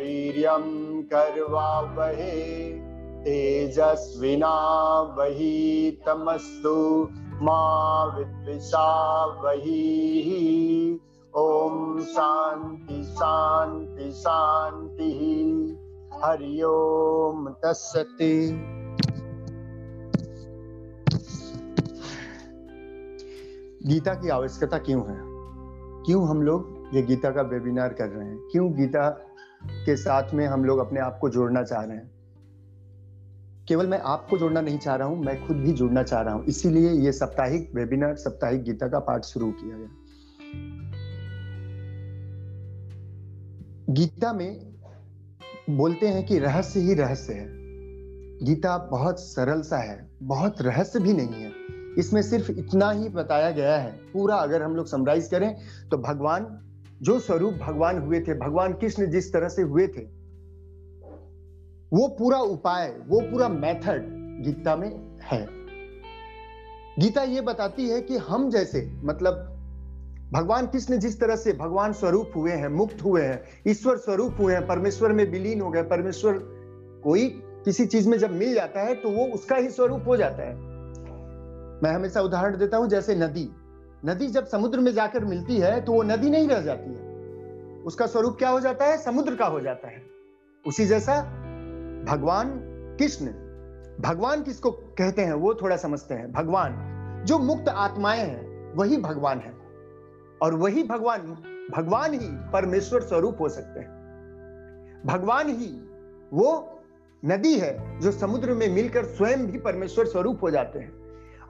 वीर्यं कर्वावहे तेजस्विना वही तमस्तु, मा विद्विषावही ॐ शान्ति शान्ति, शान्तिः। हरि ओम तत्सति। गीता की आवश्यकता क्यों है? क्यों हम लोग ये गीता का वेबिनार कर रहे हैं? क्यों गीता के साथ में हम लोग अपने आप को जोड़ना चाह रहे हैं। केवल मैं आपको जोड़ना नहीं चाह रहा हूँ, मैं खुद भी जुड़ना चाह रहा हूँ। इसीलिए ये साप्ताहिक वेबिनार साप्ताहिक गीता का पाठ शुरू किया गया। गीता में बोलते हैं कि रहस्य ही रहस्य है। गीता बहुत सरल सा है, बहुत रहस्य भी नहीं है। इसमें सिर्फ़ इतना ही बताया गया है। पूरा अगर हम लोग समराइज करें तो भगवान जो स्वरूप भगवान हुए थे, भगवान कृष्ण जिस तरह से हुए थे, वो पूरा उपाय, वो पूरा मेथड गीता में है। गीता ये बताती है कि हम जैसे मतलब भगवान कृष्ण जिस तरह से भगवान स्वरूप हुए हैं, मुक्त हुए हैं, ईश्वर स्वरूप हुए हैं, परमेश्वर में विलीन हो गए, परमेश्वर कोई किसी चीज़ में जब मिल जाता है तो वो उसका ही स्वरूप हो जाता है। मैं हमेशा उदाहरण देता हूँ, जैसे नदी। नदी जब समुद्र में जाकर मिलती है तो वो नदी नहीं रह जाती है। उसका स्वरूप क्या हो जाता है? समुद्र का हो जाता है। उसी जैसा भगवान कृष्ण, भगवान किसको कहते हैं, वो थोड़ा समझते हैं। भगवान, जो मुक्त आत्माएँ हैं, वही भगवान है। और वही भगवान भगवान ही परमेश्वर स्वरूप हो सकते हैं। भगवान ही वो नदी है, जो समुद्र में मिलकर स्वयं भी परमेश्वर स्वरूप हो जाते हैं।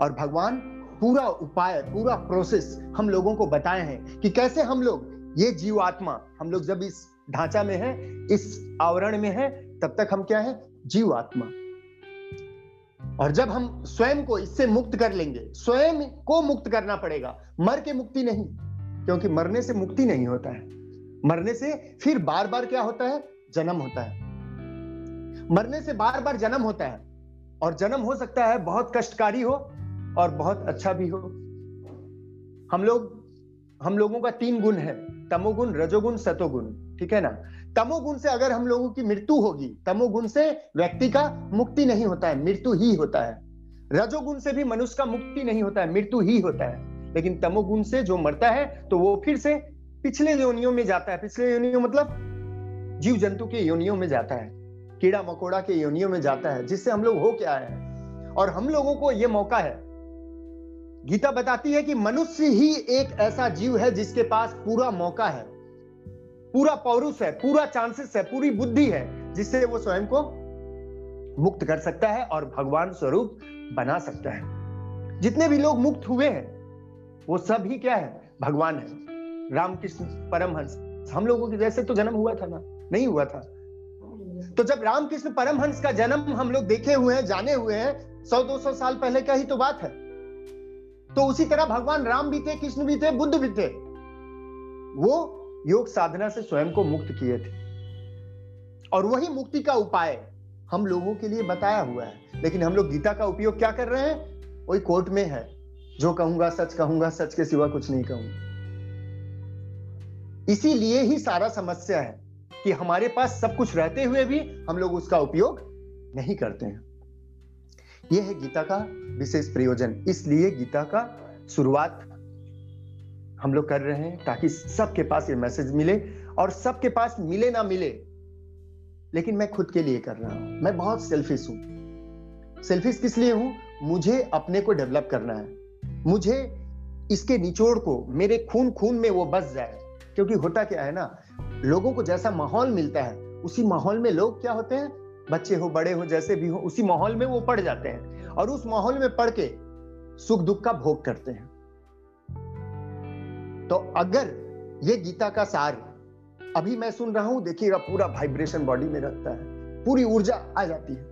और भगवान पूरा उपाय, पूरा प्रोसेस हम लोगों को बताए हैं कि कैसे हम लोग ये जीव आत्मा हम लोग जब इस ढांचा में है, इस आवरण में है, तब तक हम क्या है? जीव आत्मा और जब हम स्वयं को इससे मुक्त कर लेंगे, स्वयं को मुक्त करना पड़ेगा, मर के मुक्ति नहीं, क्योंकि मरने से मुक्ति नहीं होता है। मरने से फिर बार बार क्या होता है? जन्म होता है। मरने से बार बार जन्म होता है, और जन्म हो सकता है, बहुत कष्टकारी हो और बहुत अच्छा भी हो। हम लोग, हम लोगों का तीन गुण है, तमोगुण, रजोगुण, सतोगुण, ठीक है ना? तमोगुण से अगर हम लोगों की मृत्यु होगी, तमोगुण से व्यक्ति का मुक्ति नहीं होता है, मृत्यु ही होता है। रजोगुण से भी मनुष्य का मुक्ति नहीं होता है, मृत्यु ही होता है। लेकिन तमोगुण से जो मरता है तो वो फिर से पिछले योनियों में जाता है। पिछले योनियों मतलब जीव जंतु के योनियों में जाता है, कीड़ा मकोड़ा के योनियों में जाता है, जिससे हम लोग हो क्या है। और हम लोगों को ये मौका है गीता बताती है कि मनुष्य ही एक ऐसा जीव है जिसके पास पूरा मौका है। पूरा पौरुष है, पूरा चांसेस है, पूरी बुद्धि है, जिससे वो स्वयं को मुक्त कर सकता है और भगवान स्वरूप बना सकता है। जितने भी लोग मुक्त हुए हैं, वो सब ही क्या है? भगवान है। रामकृष्ण परमहंस, हम लोगों के जैसे तो जन्म हुआ था ना? नहीं हुआ था। तो जब रामकृष्ण परमहंस का जन्म हम लोग देखे हुए हैं, जाने हुए हैं, सौ दो सौ साल पहले का ही तो बात है। तो उसी तरह भगवान राम भी थे, कृष्ण भी थे, बुद्ध भी थे। वो योग साधना से स्वयं को मुक्त किए थे। और वही मुक्ति का उपाय हम लोगों के लिए बताया हुआ है। लेकिन हम लोग गीता का उपयोग क्या कर रहे हैं? वही कोर्ट में है। जो कहूँगा सच कहूँगा, सच के सिवा कुछ नहीं कहूँगा। इसीलिए ही सारा समस्या है कि हमारे पास सब कुछ रहते हुए भी हम लोग उसका उपयोग नहीं करते हैं। यह है गीता का विशेष प्रयोजन। इसलिए गीता का शुरुआत हम लोग कर रहे हैं ताकि सबके पास ये मैसेज मिले और सबके पास मिले ना मिले। लेकिन मैं खुद के लिए कर रहा हूँ। मैं बहुत सेल्फिश हूँ। सेल्फिश किस लिए हूँ? मुझे अपने को डेवलप करना है। मुझे इसके निचोड़ को, मेरे खून खून में वो बस जाए। क्योंकि होता क्या है ना, लोगों को जैसा माहौल मिलता है, उसी माहौल में लोग क्या होते हैं? बच्चे हो, बड़े हो, जैसे भी हो, उसी माहौल में वो पढ़ जाते हैं और उस माहौल में पढ़ के सुख दुख का भोग करते हैं। तो अगर ये गीता का सार अभी मैं सुन रहा हूँ, देखिएगा, पूरा वाइब्रेशन बॉडी में रखता है, पूरी ऊर्जा आ जाती है।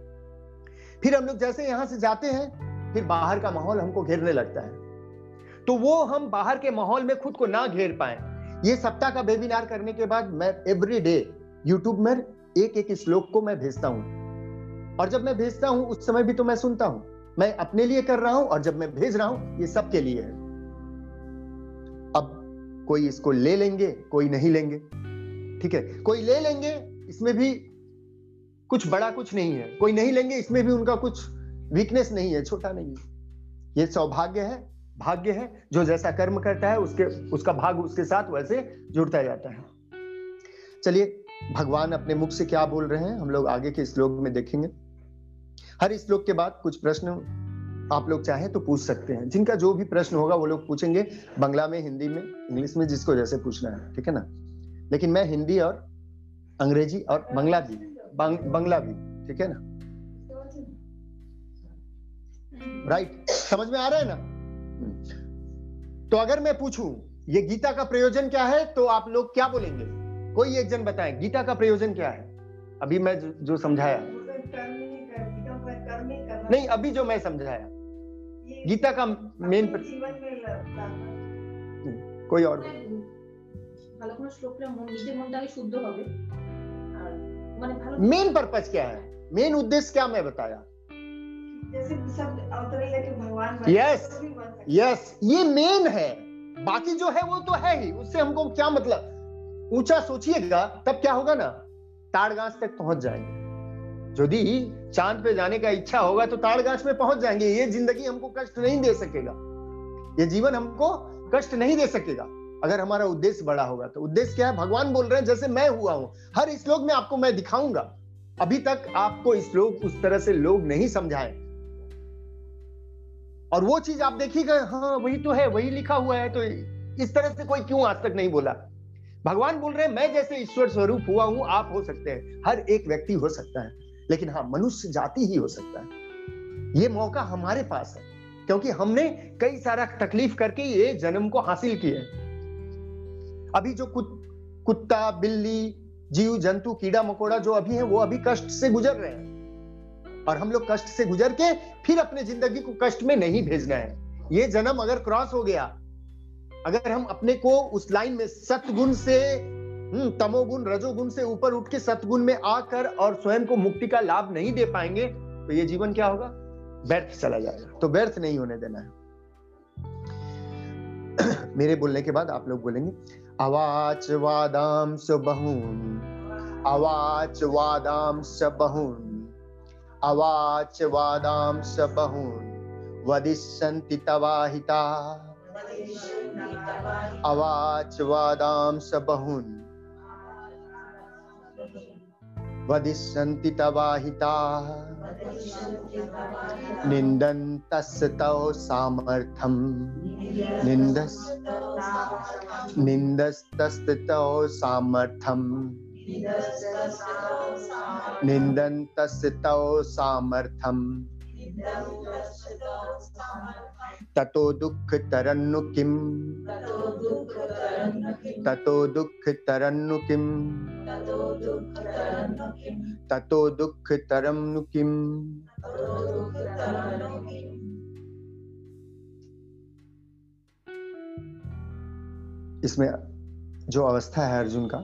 फिर हम लोग जैसे यहाँ से जाते हैं, फिर बाहर का माहौल हमको घेरने लगता है। तो वो हम बाहर के माहौल में खुद को ना घेर पाए। ये सप्ताह का वेबिनार करने के बाद मैं एवरी डे यूट्यूब में एक एक श्लोक को मैं भेजता हूँ। और जब मैं भेजता हूँ, उस समय भी तो मैं सुनता हूँ। मैं अपने लिए कर रहा हूँ और जब मैं भेज रहा हूँ, ये सबके लिए है। अब कोई इसको ले लेंगे, कोई नहीं लेंगे। ठीक है? कोई ले लेंगे, इसमें भी कुछ बड़ा कुछ नहीं है। कोई नहीं लेंगे, इसमें भी उनका कुछ वीकनेस नहीं है, छोटा नहीं है। ये सौभाग्य है, भाग्य है। जो जैसा कर्म करता है, उसके, उसका भाग उसके साथ वैसे जुड़ता जाता है। चलिए भगवान अपने मुख से क्या बोल रहे हैं? हम लोग आगे के श्लोक में देखेंगे। हर श्लोक के बाद कुछ प्रश्न आप लोग चाहें तो पूछ सकते हैं। जिनका जो भी प्रश्न होगा वो लोग पूछेंगे बंगला में हिंदी में इंग्लिश में जिसको जैसे पूछना है ठीक है ना? लेकिन मैं हिंदी और अंग्रेज़ी और बंगला भी बंग, बंगला भी ठीक है ना? राइट समझ में आ रहा है ना? तो अगर मैं पूछूँ ये गीता का प्रयोजन क्या है? तो आप लोग क्या बोलेंगे? कोई एक जन बताएँ गीता का प्रयोजन क्या है? अभी मैं जो, समझाया। नहीं अभी जो मैं समझाया। गीता का मेन पर... कोई और? मेन पर्पज क्या है? मेन उद्देश्य क्या मैं बताया? यस यस ये मेन है। बाकी जो है वो तो है ही उससे हमको क्या मतलब? ऊँचा सोचिएगा, तब क्या होगा ना? ताड़गाछ तक पहुँच जाएँगे। यदि चाँद पे जाने का इच्छा होगा तो ताड़गाछ में पहुँच जाएँगे। ये ज़िंदगी हमको कष्ट नहीं दे सकेगा। ये जीवन हमको कष्ट नहीं दे सकेगा। अगर हमारा उद्देश्य बड़ा होगा तो उद्देश्य क्या है? भगवान बोल रहे हैं, जैसे मैं हुआ हूँ। हर श्लोक में आपको मैं दिखाऊँगा। अभी तक आपको श्लोक उस तरह से लोग नहीं समझाए। और वो चीज़ आप देखिएगा हाँ वही तो है, वही लिखा हुआ है तो इस तरह से कोई क्यों आज तक नहीं बोला? भगवान बोल रहे हैं मैं जैसे ईश्वर स्वरूप हुआ हूँ आप हो सकते हैं। हर एक व्यक्ति हो सकता है। लेकिन हाँ मनुष्य जाति ही हो सकता है। ये मौका हमारे पास है क्योंकि हमने कई सारा तकलीफ़ करके ये जन्म को हासिल किए अभी जो कुत, कुत्ता बिल्ली जीव जंतु कीड़ा मकोड़ा जो अभी है वो अभी कष्ट से गुजर रहे हैं। और हम लोग कष्ट से गुजर के फिर अपने ज़िंदगी को कष्ट में नहीं भेजना है। ये जन्म अगर क्रॉस हो गया अगर हम अपने को उस लाइन में सतगुण से हम्म, तमोगुण रजोगुण से ऊपर उठ के सतगुण में आकर और स्वयं को मुक्ति का लाभ नहीं दे पाएँगे तो ये जीवन क्या होगा? व्यर्थ चला जाएगा। तो व्यर्थ नहीं होने देना है। मेरे बोलने के बाद आप लोग बोलेंगे अवाच वादाम स अवाच वादाम स अवाच वादाम बहून वदिष्यन्ति तवाहिता। अवाच वादाम बहून। वदिष्यन्ति तवाहिता निन्दन्तस्तौ सामर्थ्यं निन्दस् सामर्थ्यम्। निन्दन्तस्तौ सामर्थ्यम्। ततो दुख तरन्नु किम? ततो दुख तरन्नु किम? ततो दुख तरन्नु किम? इसमें जो अवस्था है अर्जुन का,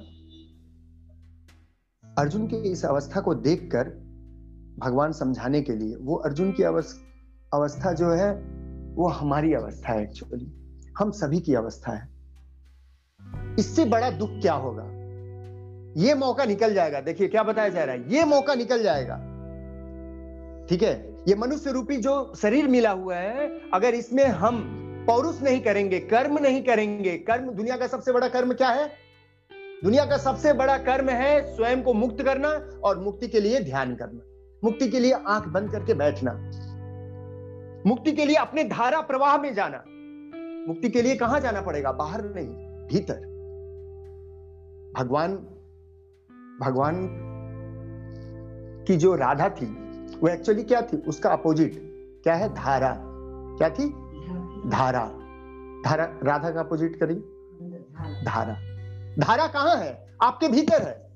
अर्जुन की इस अवस्था को देखकर भगवान समझाने के लिए, वो अर्जुन की अवस्था जो है वो हमारी अवस्था है एक्चुअली हम सभी की अवस्था है। इससे बड़ा दुख क्या होगा? ये मौका निकल जाएगा। देखिए, क्या बताया जा रहा है? ये मौका निकल जाएगा। ठीक है? ये मनुष्य रूपी जो शरीर मिला हुआ है, अगर इसमें हम पौरुष नहीं करेंगे, कर्म नहीं करेंगे, कर्म, दुनिया का सबसे बड़ा कर्म क्या है? दुनिया का सबसे बड़ा कर्म है स्वयं को मुक्त करना और मुक्ति के लिए ध्यान करना। मुक्ति के लिए आँख बंद करके बैठना। मुक्ति के लिए अपने धारा प्रवाह में जाना। मुक्ति के लिए कहाँ जाना पड़ेगा? बाहर नहीं, भीतर। भगवान भगवान की जो राधा थी, वो एक्चुअली क्या थी? उसका अपोजिट क्या है? धारा। क्या थी? धारा। धारा, राधा का अपोजिट करिए धारा। धारा कहाँ है? आपके भीतर है।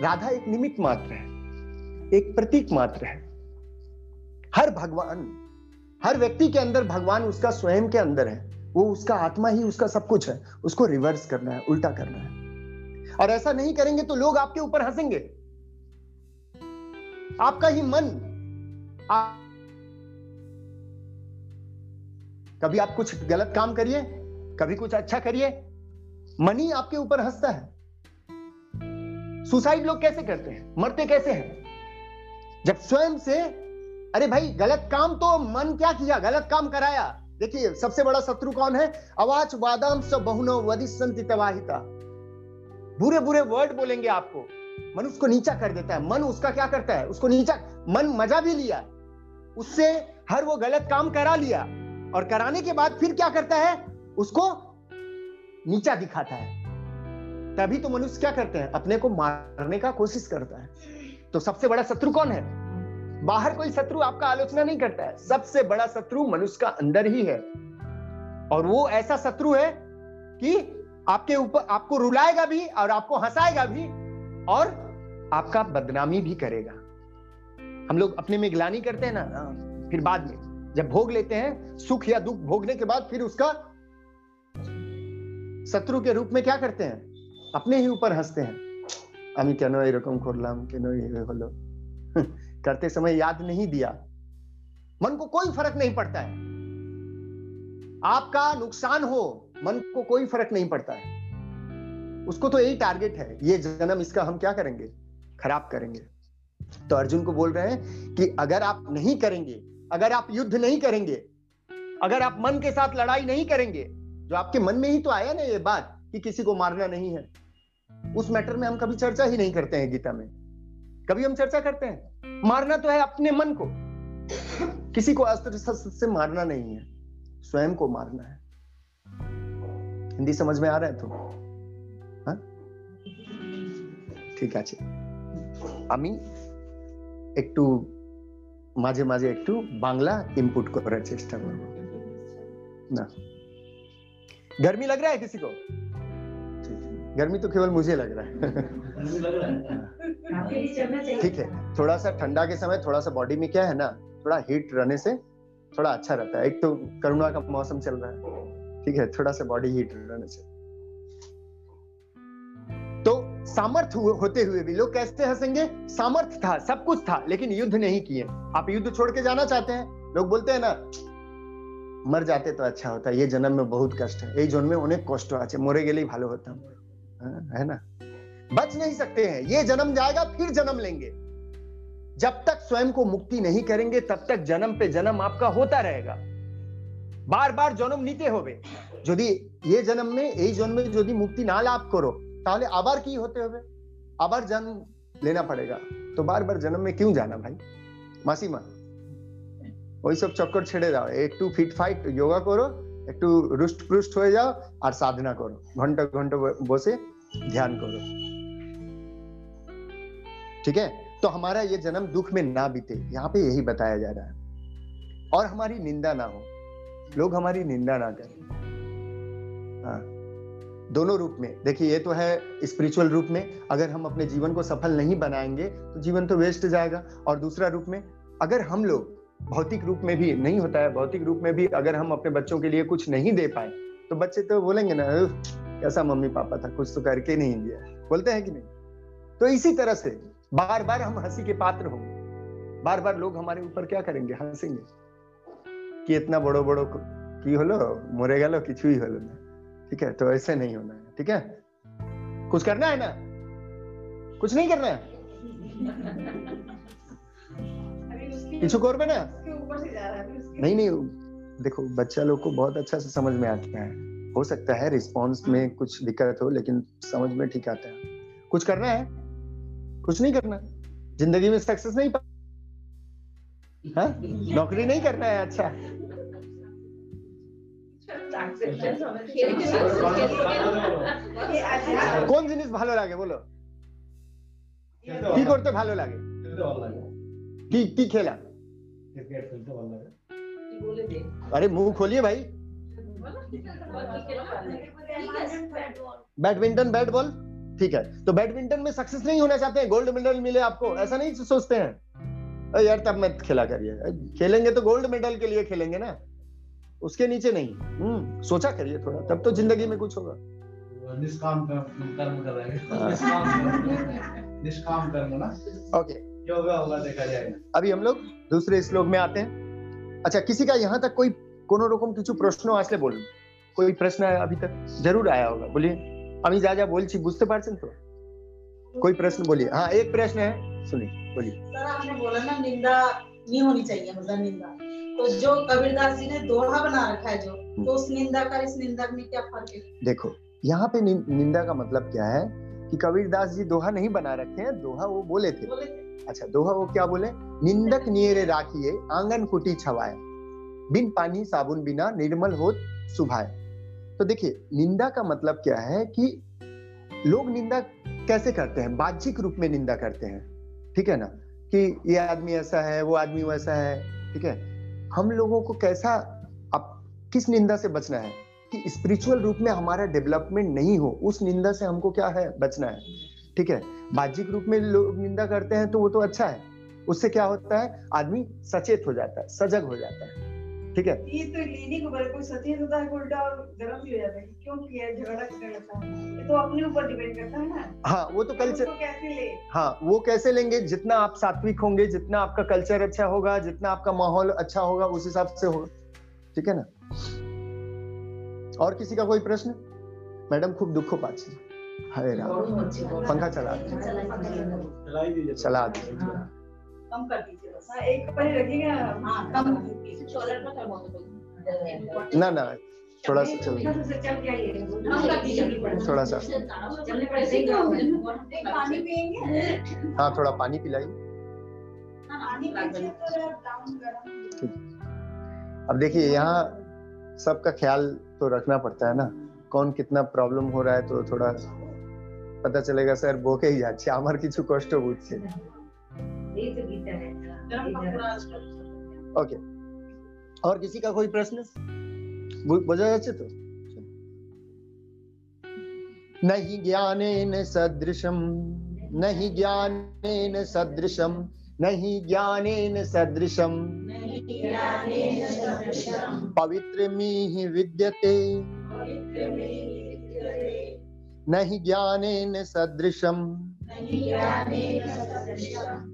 राधा एक निमित्त मात्र है, एक प्रतीक मात्र है। हर भगवान, हर व्यक्ति के अंदर भगवान उसका स्वयं के अंदर है। वो उसका आत्मा ही उसका सब कुछ है। उसको रिवर्स करना है, उल्टा करना है। और ऐसा नहीं करेंगे तो लोग आपके ऊपर हंसेंगे। आपका ही मन, आप कभी आप कुछ गलत काम करिए, कभी कुछ अच्छा करिए, मन ही आपके ऊपर हंसता है। सुसाइड लोग कैसे करते हैं? मरते कैसे हैं? जब स्वयं से अरे भाई, गलत काम तो मन क्या किया? गलत काम कराया। देखिए, सबसे बड़ा शत्रु कौन है? अवाच वादम स बहुनो वदिशंति तवाहिता। बुरे बुरे वर्ड बोलेंगे आपको। मन उसको नीचा कर देता है। मन उसका क्या करता है? उसको नीचा मन मज़ा भी लिया। उससे हर वो गलत काम करा लिया। और कराने के बाद फिर क्या करता है? उसको नीचा दिखाता है। तभी तो मनुष्य क्या करते हैं? अपने को मारने का कोशिश करता है। तो सबसे बड़ा शत्रु कौन है? बाहर कोई शत्रु आपका आलोचना नहीं करता है सबसे बड़ा शत्रु मनुष्य का अंदर ही है और वो ऐसा शत्रु है कि आपके ऊपर आपको रुलाएगा भी और आपको हंसाएगा भी और आपका बदनामी भी करेगा हम लोग अपने में ग्लानी करते हैं ना हाँ, फिर बाद में जब भोग लेते हैं सुख या दुख भोगने के बाद फिर उसका शत्रु के रूप में क्या करते हैं अपने ही ऊपर हंसते हैं আমি কেন এরকম করলাম কেন ये হলো करते समय याद नहीं दिया। मन को कोई फ़र्क नहीं पड़ता है। आपका नुकसान हो, मन को कोई फ़र्क नहीं पड़ता है। उसको तो यही टारगेट है। ये जन्म इसका हम क्या करेंगे? खराब करेंगे। तो अर्जुन को बोल रहे हैं कि अगर आप नहीं करेंगे, अगर आप युद्ध नहीं करेंगे, अगर आप मन के साथ लड़ाई नहीं करेंगे, जो आपके मन में ही तो आया ना ये बात कि किसी को मारना नहीं है, उस मैटर में हम कभी चर्चा ही नहीं करते हैं गीता में। कभी हम चर्चा करते हैं? मारना तो है अपने मन को। किसी को अस्त्र शस्त्र से मारना नहीं है। स्वयं को मारना है। हिंदी समझ में आ रहा है तो? हाँ? ठीक है अमी ঠিক আছে আমি একটু মাঝে মাঝে একটু বাংলা ইনপুট করার চেষ্টা করব ना। गर्मी लग रहा है किसी को? गर्मी तो केवल मुझे लग रहा है ठीक है थोड़ा सा ठंडा के समय थोड़ा सा बॉडी में क्या है ना थोड़ा हीट रहने से थोड़ा अच्छा रहता है एक तो करुणा का मौसम चल रहा है ठीक है थोड़ा सा बॉडी हीट रहने से तो सामर्थ होते हुए भी लोग कैसे हंसेंगे सामर्थ था सब कुछ था लेकिन युद्ध नहीं किए आप युद्ध छोड़ के जाना चाहते हैं लोग बोलते हैं ना मर जाते तो अच्छा होता ये जन्म में बहुत कष्ट है এই জন্মে অনেক কষ্ট আছে মরে গেলেই ভালো হতাম है ना बच नहीं सकते हैं ये जन्म जाएगा फिर जन्म लेंगे जब तक स्वयं को मुक्ति नहीं करेंगे तब तक जन्म पे जन्म आपका होता रहेगा बार बार जन्म নিতে হবে যদি ये जन्म में এই জন্মে যদি মুক্তি না লাভ করো তাহলে আবার কি হতে হবে আবার জন্ম लेना पड़ेगा तो बार बार जन्म में क्यों जाना भाई মাসিমা ওইসব চক্কর ছেড়ে দাও একটু ফিট ফাইট যোগা করো একটু রুষ্ট পৃষ্ট হয়ে যাও আর সাধনা করো ঘন্টা ঘন্টা বসে ध्यान करो ठीक है तो हमारा ये जन्म दुख में ना बीते यहाँ पे यही बताया जा रहा है और हमारी निंदा ना हो लोग हमारी निंदा ना करें हाँ दोनों रूप में देखिए ये तो है स्पिरिचुअल रूप में अगर हम अपने जीवन को सफल नहीं बनाएंगे तो जीवन तो वेस्ट जाएगा और दूसरा रूप में अगर हम लोग भौतिक रूप में भी नहीं होता है। भौतिक रूप में भी अगर हम अपने बच्चों के लिए कुछ नहीं दे पाए तो बच्चे तो बोलेंगे ना कैसा मम्मी पापा था, कुछ तो करके नहीं दिया। बोलते हैं कि नहीं? तो इसी तरह से बार बार हम हँसी के पात्र होंगे। बार बार लोग हमारे ऊपर क्या करेंगे? हंसेंगे। कि इतना बड़ो बड़ो की होलो मरे गलो किचु ही होलो ना। ठीक है तो ऐसे नहीं होना है। ठीक है? कुछ करना है ना? कुछ नहीं करना है? কিছু করবে না नहीं नहीं देखो बच्चा लोग को बहुत अच्छा से समझ में आता है हो सकता है रिस्पॉन्स में कुछ दिक्कत हो लेकिन समझ में ठीक आता है कुछ करना है कुछ नहीं करना जिंदगी में सक्सेस नहीं पा हाँ? नौकरी नहीं करना है अच्छा কোন জিনিস ভালো লাগে বলো কি করতে ভালো লাগে কি কি খেলা अरे मुँह खोलिए भाई। बैडमिंटन बैट बॉल ठीक है। तो बैडमिंटन में सक्सेस नहीं होना चाहते हैं गोल्ड मेडल मिले आपको। ऐसा नहीं सोचते हैं। अरे यार तब मत खेला करिए। खेलेंगे तो गोल्ड मेडल के लिए खेलेंगे ना। उसके नीचे नहीं। हम्म सोचा करिए थोड़ा। तब तो ज़िंदगी में कुछ होगा। निष्काम कर्म कर रहे हैं। निष्काम कर्म। ना। ओके योगा होगा देखा जाएगा। अभी हम लोग दूसरे श्लोक में आते हैं अच्छा किसी का यहाँ तक कोई কোনো রকম কিছু প্রশ্ন আসলে বলুন कोई प्रश्न है अभी तक जरूर आया होगा बोलिए আমি যা যা বলছি বুঝতে পারছেন তো कोई प्रश्न बोलिए हाँ एक प्रश्न है सुनिए बोलिए सर आपने बोला ना निंदा नहीं होनी चाहिए मतलब निंदा तो जो कबीरदास जी ने दोहा बना रखा है जो तो उस निंदा का इस निंदा में क्या फर्क है देखो यहाँ पे नि- निंदा का मतलब क्या है कि कबीरदास जी दोहा नहीं बना रखे हैं दोहा वो बोले थे बोले थे अच्छा दोहा वो क्या बोले? निंदक नियरे राखिए आँगन कुटी छवाए। बिन पानी, साबुन बिना निर्मल हो सुभाए। तो देखिए, निंदा का मतलब क्या है कि लोग निंदा कैसे करते हैं? बाह्यिक रूप में निंदा करते हैं। ठीक है ना? कि ये आदमी ऐसा है, वो आदमी वैसा है। ठीक है? हम लोगों को कैसा, अब किस निंदा से बचना है? कि स्पिरिचुअल रूप में हमारा डेवलपमेंट नहीं हो, उस निंदा से हमको क्या है? बचना है। ठीक है? बाह्यिक रूप में लोग निंदा करते हैं तो वो तो अच्छा है। उससे क्या होता है? आदमी सचेत हो जाता है सजग हो जाता है। ठीक है? ये तो लेने को बड़े कोई सचेत होता है उल्टा गरम भी हो जाता है क्यों किया झगड़ा करता है? ये तो अपने ऊपर डिपेंड करता है ना। हाँ वो तो कल्चर उसको कैसे ले? हाँ वो कैसे लेंगे? जितना आप सात्विक होंगे जितना आपका कल्चर अच्छा होगा जितना आपका माहौल अच्छा होगा उस हिसाब से होगा ठीक है ना? और किसी का कोई प्रश्न? मैडम खूब दुखो पाची हाय राम। पंखा चला दो, चला दीजिए। चला कम कर दीजिए हाँ एक पहले रखिएगा हाँ कम में करवा दो। ना ना थोड़ा सा चल कर दीजिए। थोड़ा सा। पर ही हाँ थोड़ा पानी पिलाइए। तो अब देखिए यहाँ सबका ख्याल तो रखना पड़ता है ना। कौन कितना प्रॉब्लम हो रहा है तो थोड़ा पता चलेगा सर बोके ही যাচ্ছে আমার কিছু কষ্ট হচ্ছে ये तो गीता है गरम पकौड़ा ओके और किसी का कोई प्रश्न बु- বোঝা যাচ্ছে তো नहीं ज्ञानेन सदृशम नहीं ज्ञानेन सदृशम नहीं ज्ञानेन सदृशम पवित्रमिह विद्यते नहीं ज्ञानेन सदृशम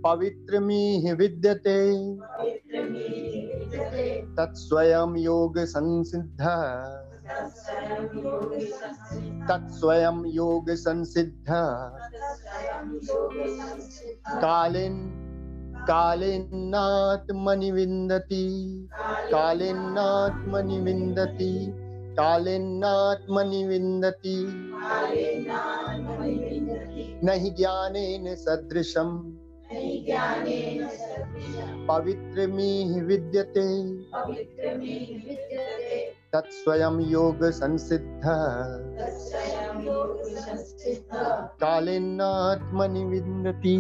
पवित्रमिह विद्यते। तत्स्वयं योग संसिद्ध तत्स्वयं योग संसिद्ध कालिन कालिन्नात्मनि विन्दति। कालिन्नात्मनि विन्दति। कालिन्नात्मनि विन्दति नहि ज्ञानेन सदृशम्। पवित्रमिह विद्यते। तत्स्वयं योग संसिद्ध कालिन्नात्मनि विन्दति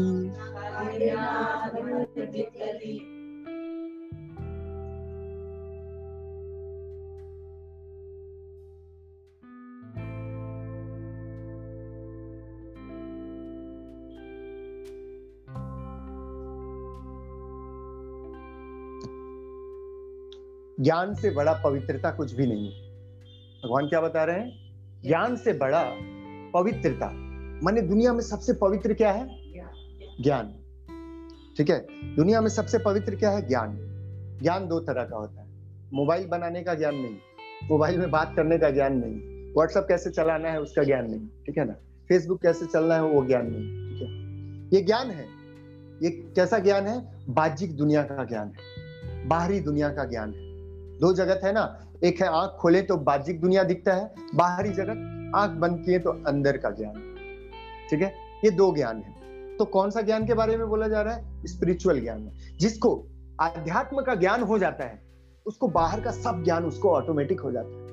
ज्ञान से बड़ा पवित्रता कुछ भी नहीं है। भगवान क्या बता रहे हैं? ज्ञान से बड़ा पवित्रता। माने दुनिया में सबसे पवित्र क्या है? ज्ञान। ठीक है? दुनिया में सबसे पवित्र क्या है? ज्ञान। ज्ञान दो तरह का होता है। मोबाइल बनाने का ज्ञान नहीं। मोबाइल में बात करने का ज्ञान नहीं। व्हाट्सएप कैसे चलाना है उसका ज्ञान नहीं। ठीक है ना? फेसबुक कैसे चलना है वो ज्ञान नहीं। ठीक है? ये ज्ञान है। ये कैसा ज्ञान है? बाह्यिक दुनिया का ज्ञान है। बाहरी दुनिया का ज्ञान है। दो जगत है ना, एक है आँख खोले तो बाह्यिक दुनिया दिखता है, बाहरी जगत आँख बंद किए तो अंदर का ज्ञान। ठीक है? ये दो ज्ञान है। तो कौन सा ज्ञान के बारे में बोला जा रहा है? स्पिरिचुअल ज्ञान जिसको आध्यात्म का ज्ञान हो जाता है, उसको बाहर का सब ज्ञान, उसको ऑटोमेटिक हो जाता है।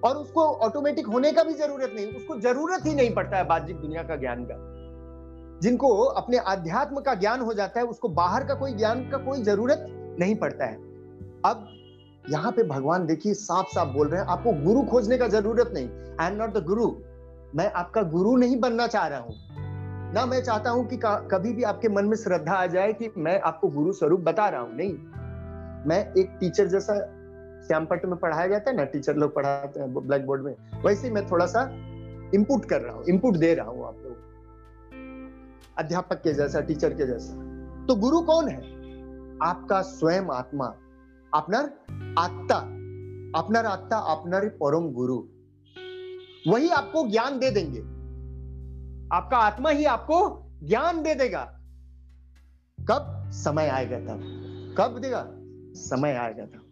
और उसको ऑटोमेटिक होने का भी ज़रूरत नहीं, उसको ज़रूरत ही नहीं पड़ता है बाह्यिक दुनिया का ज्ञान का। जिनको अपने आध्यात्म का ज्ञान हो जाता है, उसको बाहर का कोई ज्ञान का कोई ज़रूरत नहीं पड़ता है। अब यहाँ पे भगवान देखिए साफ़ साफ़ बोल रहे हैं, आपको गुरु खोजने का ज़रूरत नहीं। आई एम नॉट द गुरु मैं आपका गुरु नहीं बनना चाह रहा हूँ। ना मैं चाहता हूँ कि कभी भी आपके मन में श्रद्धा आ जाए कि मैं आपको गुरु स्वरूप बता रहा हूँ। नहीं। मैं एक टीचर जैसा श्यामपट्ट में पढ़ाया जाता है ना टीचर लोग पढ़ाते हैं ब्लैक बोर्ड में, वैसे मैं थोड़ा सा इनपुट कर रहा हूँ इनपुट दे रहा हूँ आप लोग अध्यापक के जैसा टीचर के जैसा। तो गुरु कौन है? आपका स्वयं आत्मा। আপনার আত্মা আপনার আত্মা আপনার परम गुरु वही आपको ज्ञान दे देंगे आपका आत्मा ही आपको ज्ञान दे देगा कब समय आएगा तब कब देगा समय आएगा तब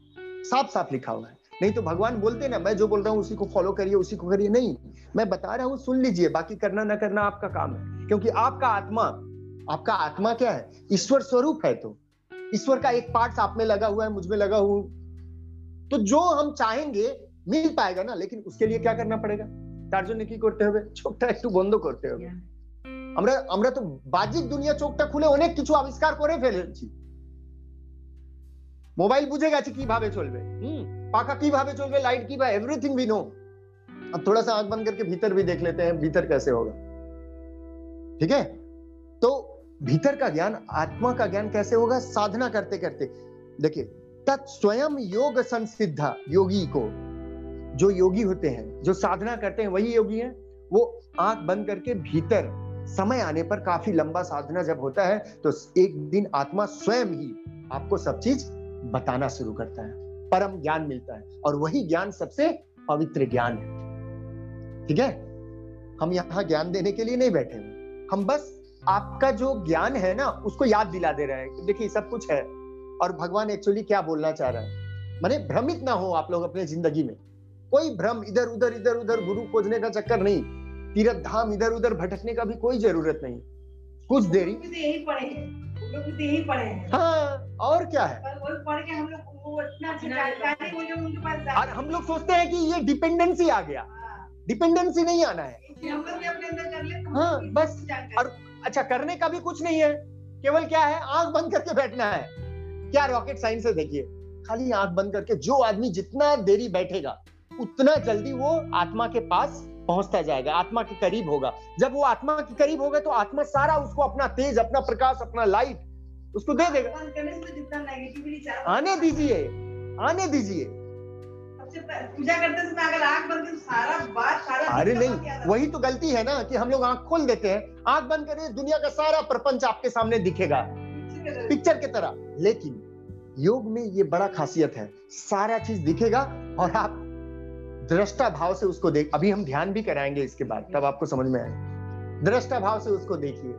साफ साफ लिखा हुआ है नहीं तो भगवान बोलते ना मैं जो बोल रहा हूं उसी को फॉलो करिए उसी को करिए नहीं मैं बता रहा हूं सुन लीजिए बाकी करना ना करना आपका काम है क्योंकि आपका आत्मा आपका आत्मा क्या है ईश्वर स्वरूप है तो ईश्वर का एक पार्ट आप में लगा हुआ है मुझ में लगा हुआ तो जो हम चाहेंगे मिल पाएगा ना लेकिन उसके लिए क्या करना पड़ेगा তার জন্য কি করতে হবে চোখটা একটু বন্ধ করতে হবে আমরা আমরা তো বাহ্যিক দুনিয়া চোখটা খুলে অনেক কিছু আবিষ্কার করে ফেলেছি মোবাইল বুঝে গেছে কিভাবে চলবে হুম पाखा কিভাবে চলবে লাইট কিভাবে एवरीथिंग वी नो अब थोड़ा सा आंख बंद करके भीतर भी देख लेते हैं भीतर कैसे होगा ठीक है तो भीतर का ज्ञान, आत्मा का ज्ञान कैसे होगा? साधना करते करते। देखिए, तत् स्वयं योग संसिद्धा, योगी को। जो योगी होते हैं, जो साधना करते हैं, वही योगी हैं। वो आँख बंद करके भीतर समय आने पर काफ़ी लंबा साधना जब होता है तो एक दिन आत्मा स्वयं ही आपको सब चीज़ बताना शुरू करता है। परम ज्ञान मिलता है और वही ज्ञान सबसे पवित्र ज्ञान है। ठीक है? हम यहाँ ज्ञान देने के लिए नहीं बैठे हुए। हम बस आपका जो ज्ञान है ना उसको याद दिला दे रहे हैं देखिए सब कुछ है। और भगवान एक्चुअली क्या बोलना चाह रहा है? माने भ्रमित ना हो आप लोग अपने ज़िंदगी में। कोई भ्रम इधर उधर इधर उधर गुरु खोजने का चक्कर नहीं। तीर्थ धाम इधर उधर भटकने का भी कोई ज़रूरत नहीं। कुछ देरी। यही पढ़े हैं। तो यही पढ़े हाँ। और क्या है? पढ़ के हम लोग अच्छा हम लोग सोचते हैं कि ये डिपेंडेंसी आ गया। हाँ, डिपेंडेंसी नहीं आना है। हम लोग भी अपने अंदर कर ले हाँ, बस। और अच्छा करने का भी कुछ नहीं है। केवल क्या है आँख बंद करके बैठना है। क्या रॉकेट साइंस है देखिए खाली आँख बंद करके जो आदमी जितना देरी बैठेगा उतना जल्दी वो आत्मा के पास पहुँचता जाएगा आत्मा के करीब होगा। जब वो आत्मा के करीब होगा तो आत्मा सारा उसको अपना तेज अपना प्रकाश अपना लाइट उसको दे देगा। तो आने दीजिए आने दीजिए। पूजा करते समय अगर आँख बंद कर सारा बात सारा अरे नहीं वही तो गलती है ना कि हम लोग आँख खोल देते हैं। आँख बंद करिए दुनिया का सारा प्रपंच आपके सामने दिखेगा। पिक्चर की तरह। लेकिन योग में ये बड़ा खासियत है। सारा चीज़ दिखेगा और आप दृष्टा भाव से उसको देख अभी हम ध्यान भी कराएँगे इसके बाद तब आपको समझ में आएगा। दृष्टा भाव से उसको देखिए।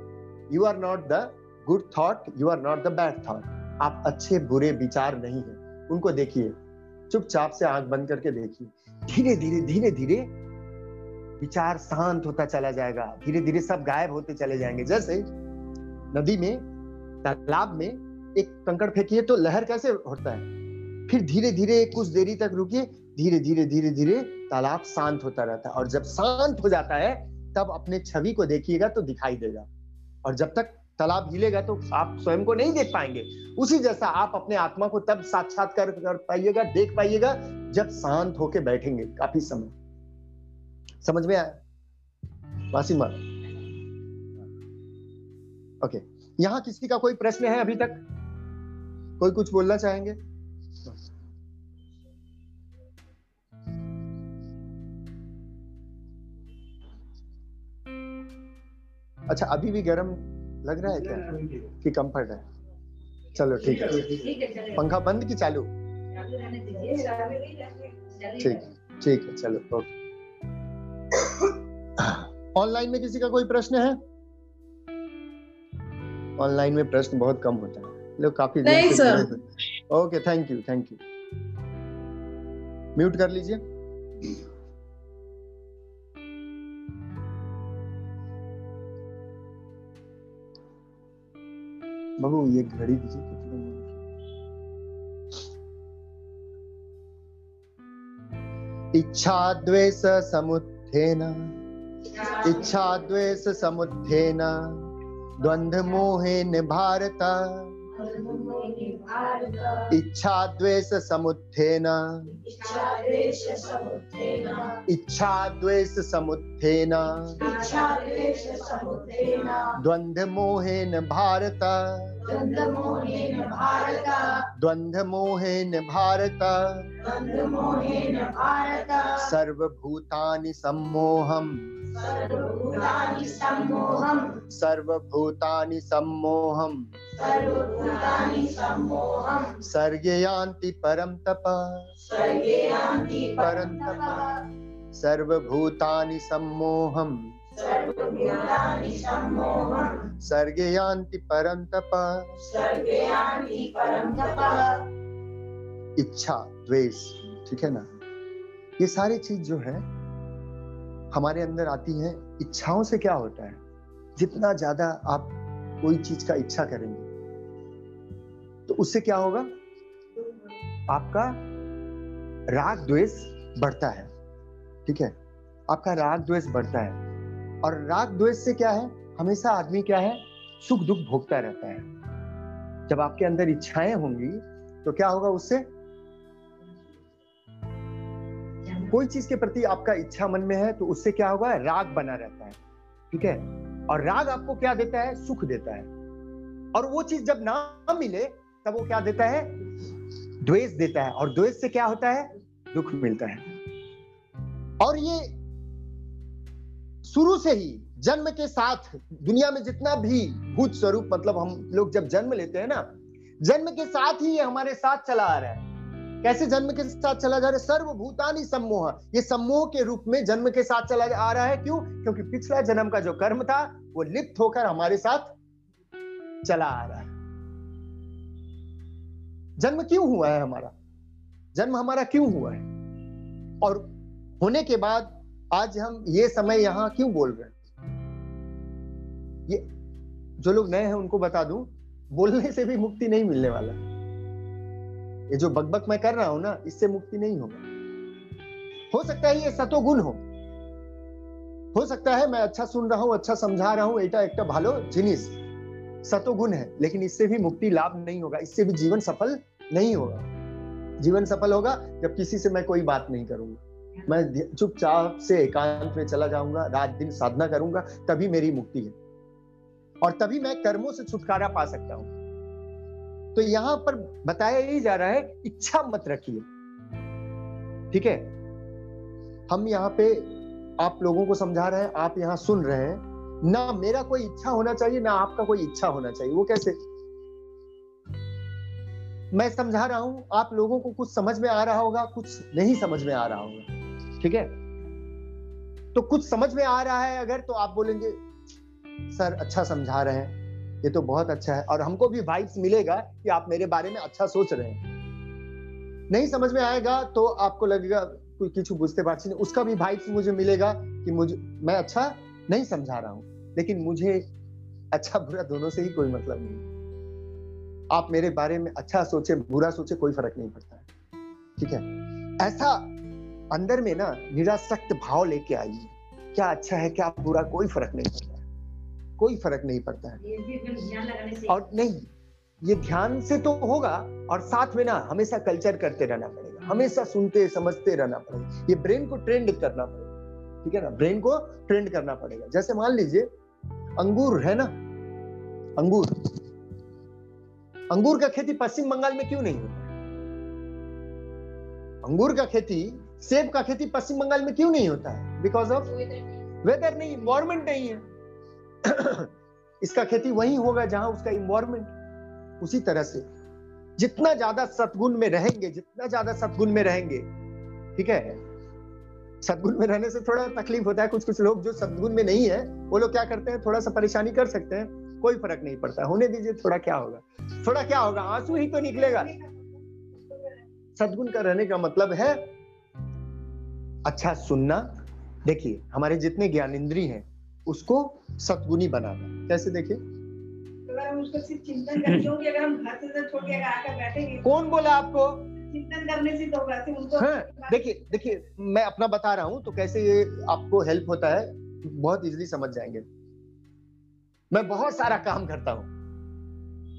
You are not the good thought you are not the bad thought आप अच्छे बुरे विचार नहीं है। उनको देखिए। चुपचाप से आँख बंद करके देखिए धीरे धीरे धीरे धीरे विचार शांत होता चला जाएगा। धीरे धीरे सब गायब होते चले जाएँगे। जैसे नदी में, तालाब में एक कंकड़ फेंकिए तो लहर कैसे होता है? फिर धीरे धीरे कुछ देरी तक रुकिए। धीरे धीरे धीरे धीरे तालाब शांत होता रहता है। और जब शांत हो जाता है, तब अपने छवि को देखिएगा तो दिखाई देगा। और जब तक तालाब हिलेगा तो आप स्वयं को नहीं देख पाएँगे। उसी जैसा आप अपने आत्मा को तब साक्षात्कार कर पाइएगा, देख पाइएगा, जब शांत होके बैठेंगे काफ़ी समय। समझ में आया? वासिमा ओके। यहाँ किसी का कोई प्रश्न है अभी तक? कोई कुछ बोलना चाहेंगे? अच्छा अभी भी गर्म लग रहा है क्या? कि कंफर्ट है। चलो ठीक है। पंखा बंद की चालू? चालू रहने दीजिए। चलिए ठीक ठीक है चलो ओके। ऑनलाइन में किसी का कोई प्रश्न है? ऑनलाइन में प्रश्न बहुत कम होता है। लोग काफ़ी नहीं, sir. Okay thank you thank you. Mute कर लीजिए। बाबू ये घड़ी दीजिए? इच्छा द्वेष समुत्थेन इच्छा द्वेष समुत्थेन द्वंद्व मोहेन भारत इच्छा द्वेष समुत्थेन इच्छा द्वेष समुत्थेन द्वंद्व मोहेन भारत द्वंद्व मोहेन भारत। सर्वभूतानि सम्मोहम्। सर्वभूतानि सम्मोहं सर्वभूतानि सम्मोहम्। सर्वभूतानि सम्मोहं सर्गे यान्ति परं तप। स्वर्गे यान्ति परं तप। सर्वभूतानि सम्मोहम्। सर्गे यान्ति परं तप। इच्छा द्वेष ठीक है ना? ये सारी चीज़ जो है हमारे अंदर आती है। इच्छाओं से क्या होता है? जितना ज़्यादा आप कोई चीज़ का इच्छा करेंगे तो उससे क्या होगा? आपका राग द्वेष बढ़ता है ठीक है? आपका राग द्वेष बढ़ता है। और राग द्वेष से क्या है? हमेशा आदमी क्या है? सुख दुख भोगता रहता है। जब आपके अंदर इच्छाएँ होंगी तो क्या होगा उससे? कोई चीज़ के प्रति आपका इच्छा मन में है तो उससे क्या होगा? राग बना रहता है। ठीक है? और राग आपको क्या देता है? सुख देता है। और वो चीज़ जब ना मिले, तब वो क्या देता है? द्वेष देता है। और द्वेष से क्या होता है? दुख मिलता है। और ये शुरू से ही जन्म के साथ दुनिया में जितना भी भूत स्वरूप मतलब हम लोग जब जन्म लेते हैं ना, जन्म के साथ ही ये हमारे साथ चला आ रहा है। कैसे जन्म के साथ चला जा रहा है? सर्वभूतानी सम्मोह। ये सम्मोह के रूप में जन्म के साथ चला आ रहा है। क्यों? क्योंकि पिछला जन्म का जो कर्म था, वो लिप्त होकर हमारे साथ चला आ रहा है। जन्म क्यों हुआ है हमारा? जन्म हमारा क्यों हुआ है? और होने के बाद आज हम ये समय यहाँ क्यों बोल रहे हैं? ये जो लोग नए हैं उनको बता दूँ बोलने से भी मुक्ति नहीं मिलने वाला। ये जो बकबक मैं कर रहा हूँ ना इससे मुक्ति नहीं होगा। हो सकता है ये सतोगुण हो। हो सकता है मैं अच्छा सुन रहा हूँ अच्छा समझा रहा हूँ एटा एक भालो जिनिस। सतोगुण है लेकिन इससे भी मुक्ति लाभ नहीं होगा इससे भी जीवन सफल नहीं होगा। जीवन सफल होगा जब किसी से मैं कोई बात नहीं करूँगा। मैं चुपचाप से एकांत में चला जाऊँगा, रात दिन साधना करूँगा, तभी मेरी मुक्ति है। और तभी मैं कर्मों से छुटकारा पा सकता हूँ। तो यहाँ पर बताया ही जा रहा है, इच्छा मत रखिए। ठीक है? हम यहाँ पे आप लोगों को समझा रहे हैं, आप यहाँ सुन रहे हैं। ना मेरा कोई इच्छा होना चाहिए, ना आपका कोई इच्छा होना चाहिए। वो कैसे? मैं समझा रहा हूँ, आप लोगों को कुछ समझ में आ रहा होगा, कुछ नहीं समझ में आ रहा होगा। ठीक है? तो कुछ समझ में आ रहा है अगर तो आप बोलेंगे, सर अच्छा समझा रहे हैं। ये तो बहुत अच्छा है। और हमको भी वाइब्स मिलेगा कि आप मेरे बारे में अच्छा सोच रहे हैं। नहीं समझ में आएगा तो आपको लगेगा, कोई किसी बुझते पार्टी नहीं। उसका भी वाइब्स मुझे मिलेगा कि मुझे, मैं अच्छा नहीं समझा रहा हूँ, लेकिन मुझे अच्छा बुरा दोनों से ही कोई मतलब नहीं आप मेरे बारे में अच्छा सोचे, बुरा सोचे, कोई फ़र्क नहीं पड़ता है। ठीक है? ऐसा अंदर में ना निरासक्त भाव लेके आइए क्या अच्छा है क्या बुरा कोई फ़र्क नहीं पड़ता कोई फ़र्क नहीं पड़ता है। और नहीं ये ध्यान से तो होगा और साथ में ना हमेशा कल्चर करते रहना पड़ेगा। हमेशा सुनते समझते रहना पड़ेगा। ये ब्रेन को ट्रेंड करना पड़ेगा। ठीक है ना? ब्रेन को ट्रेंड करना पड़ेगा। जैसे मान लीजिए अंगूर है ना? अंगूर। अंगूर का खेती पश्चिम बंगाल में क्यों नहीं होता अंगूर का खेती सेब का खेती पश्चिम बंगाल में क्यों नहीं होता? है बिकॉज़ ऑफ़ वेदर नहीं इन्वायरमेंट नहीं है। इसका खेती वही होगा जहाँ उसका इन्वायरमेंट उसी तरह से। जितना ज़्यादा सदगुण में रहेंगे जितना ज़्यादा सदगुण में रहेंगे ठीक है? सदगुण में रहने से थोड़ा तकलीफ़ होता है कुछ कुछ लोग जो सदगुण में नहीं है वो लोग क्या करते हैं? थोड़ा सा परेशानी कर सकते हैं कोई फ़र्क नहीं पड़ता। होने दीजिए थोड़ा क्या होगा? थोड़ा क्या होगा? आँसू ही तो निकलेगा। सदगुण का रहने का मतलब है अच्छा सुनना। देखिए हमारे जितने ज्ञान इंद्री हैं उसको सतगुनी बनाना। कैसे देखिए? अगर हम उसको सिर्फ़ चिंतन करते होंगे अगर हम घर से छोड़ के आकर बैठेंगे। कौन बोला आपको? चिंतन करने से तो उनको हाँ, देखिए देखिए मैं अपना बता रहा हूँ तो कैसे ये आपको हेल्प होता है बहुत इजीली समझ जाएँगे। मैं बहुत सारा काम करता हूँ।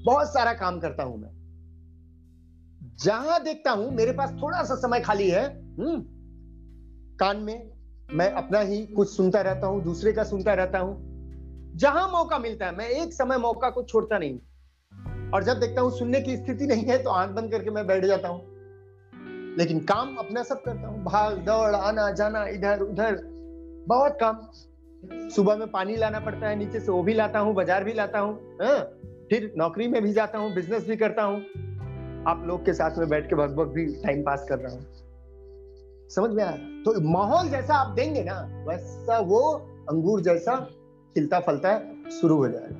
बहुत सारा काम करता हूँ मैं। जहाँ देखता हूँ मेरे पास थोड़ा सा समय खाली है हम्म कान में, मैं अपना ही कुछ सुनता रहता हूँ, दूसरे का सुनता रहता हूँ। जहाँ मौका मिलता है, मैं एक समय मौका को छोड़ता नहीं और जब देखता हूँ सुनने की स्थिति नहीं है तो आँख बंद करके मैं बैठ जाता हूँ। लेकिन काम अपना सब करता हूँ। भाग, दौड़, आना, जाना, इधर, उधर, बहुत काम। सुबह में पानी लाना पड़ता है, नीचे से वो भी लाता हूँ, बाज़ार भी लाता हूँ हाँ? फिर नौकरी में भी जाता हूँ, बिज़नेस भी करता हूँ। आप लोग के साथ में बैठ के भग भी टाइम पास कर रहा हूँ। समझ में आया तो माहौल जैसा आप देंगे ना वैसा वो अंगूर जैसा खिलता फलता शुरू हो जाएगा।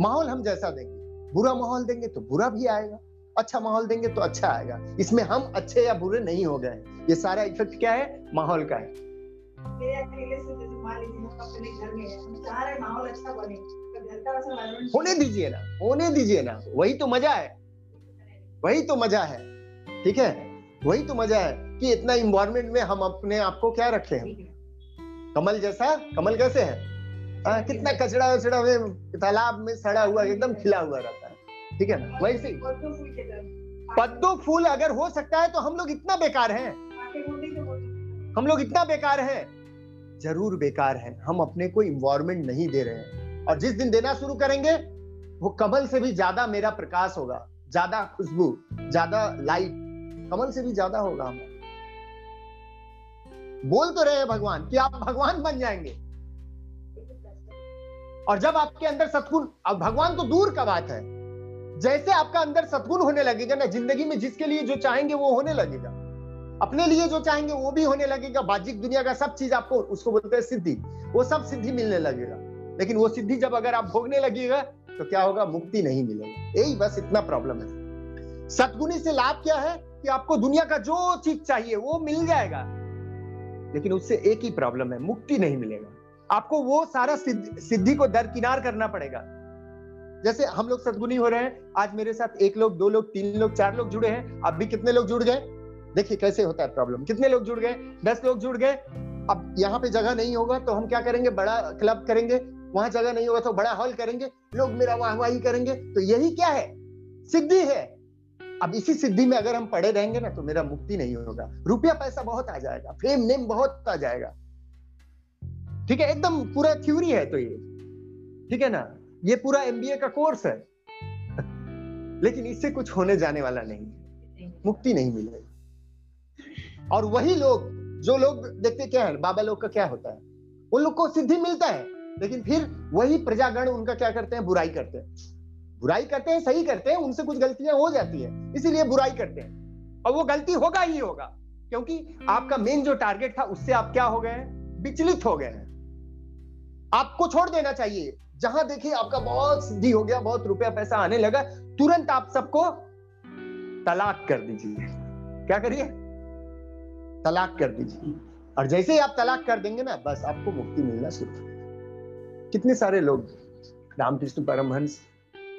माहौल हम जैसा देंगे। बुरा माहौल देंगे तो बुरा भी आएगा। अच्छा माहौल देंगे तो अच्छा आएगा। इसमें हम अच्छे या बुरे नहीं हो गए। ये सारा इफ़ेक्ट क्या है? माहौल का है। अच्छा तो environment होने दीजिए ना होने दीजिए ना। वही तो मज़ा है। वही तो मज़ा है। ठीक है? वही तो मज़ा है कि इतना इन्वायरमेंट में हम अपने आप को क्या रखे हैं? कमल जैसा? कमल कैसे है? आ, कितना कचड़ा वचड़ा में तालाब में सड़ा हुआ एकदम खिला हुआ रहता है। ठीक है ना? वैसे पद्दो फूल अगर हो सकता है तो हम लोग इतना बेकार हैं। हम लोग इतना बेकार हैं। ज़रूर बेकार हैं। हम अपने को इन्वायरमेंट नहीं दे रहे हैं। और जिस दिन देना शुरू करेंगे वो कमल से भी ज़्यादा मेरा प्रकाश होगा। ज़्यादा खुशबू ज़्यादा लाइट कमल से भी ज़्यादा होगा हमारा। बोल तो रहे हैं भगवान कि आप भगवान बन जाएँगे। और जब आपके अंदर सतगुण अब भगवान तो दूर का बात है। जैसे आपका अंदर सतगुण होने लगेगा ना, ज़िंदगी में जिसके लिए जो चाहेंगे वो होने लगेगा। अपने लिए जो चाहेंगे वो भी होने लगेगा। बाजिक दुनिया का सब चीज़ आपको, उसको बोलते हैं सिद्धि। वो सब सिद्धि मिलने लगेगा। लेकिन वो सिद्धि जब अगर आप भोगने लगेगा तो क्या होगा? मुक्ति नहीं मिलेगा। यही बस इतना प्रॉब्लम है। सतगुणी से लाभ क्या है? कि आपको दुनिया का जो चीज़ चाहिए वो मिल जाएगा। लेकिन उससे एक ही प्रॉब्लम है मुक्ति नहीं मिलेगा। आपको वो सारा सिद्ध, को दरकिनार करना पड़ेगा। जैसे हम लोग सदगुनी हो रहे हैं आज मेरे साथ एक लोग दो लोग तीन लोग चार लोग जुड़े हैं। अब भी कितने लोग जुड़ गए? देखिए कैसे होता है प्रॉब्लम। कितने लोग जुड़ गए? दस लोग जुड़ गए। अब यहाँ पे जगह नहीं होगा तो हम क्या करेंगे? बड़ा क्लब करेंगे। वहाँ जगह नहीं होगा तो बड़ा हॉल करेंगे। लोग मेरा वाहवाही करेंगे। तो यही क्या है? सिद्धि है। अब इसी सिद्धि में अगर हम पड़े रहेंगे ना तो मेरा मुक्ति नहीं होगा। रुपया पैसा बहुत आ जाएगा फेम नेम बहुत आ जाएगा। ठीक है, एकदम पूरा थ्योरी है तो ये। ठीक है ना? ये पूरा एमबीए का कोर्स है। लेकिन इससे कुछ होने जाने वाला नहीं मुक्ति नहीं मिलेगी। और वही लोग, जो लोग देखते क्या है, बाबा लोग का क्या होता है? उन लोग को सिद्धि मिलता है, लेकिन फिर वही प्रजागण उनका क्या करते हैं? बुराई करते हैं। बुराई करते हैं सही करते हैं उनसे कुछ गलतियाँ हो जाती है इसीलिए बुराई करते हैं। और वो गलती होगा ही होगा क्योंकि आपका मेन जो टारगेट था उससे आप क्या हो गए हैं? विचलित हो गए हैं। आपको छोड़ देना चाहिए। जहाँ देखिए आपका बहुत सिद्धि हो गया बहुत रुपया पैसा आने लगा तुरंत आप सबको तलाक कर दीजिए। क्या करिए? तलाक कर दीजिए। और जैसे ही आप तलाक कर देंगे ना बस आपको मुक्ति मिलना शुरू कितने सारे लोग रामकृष्ण परमहंस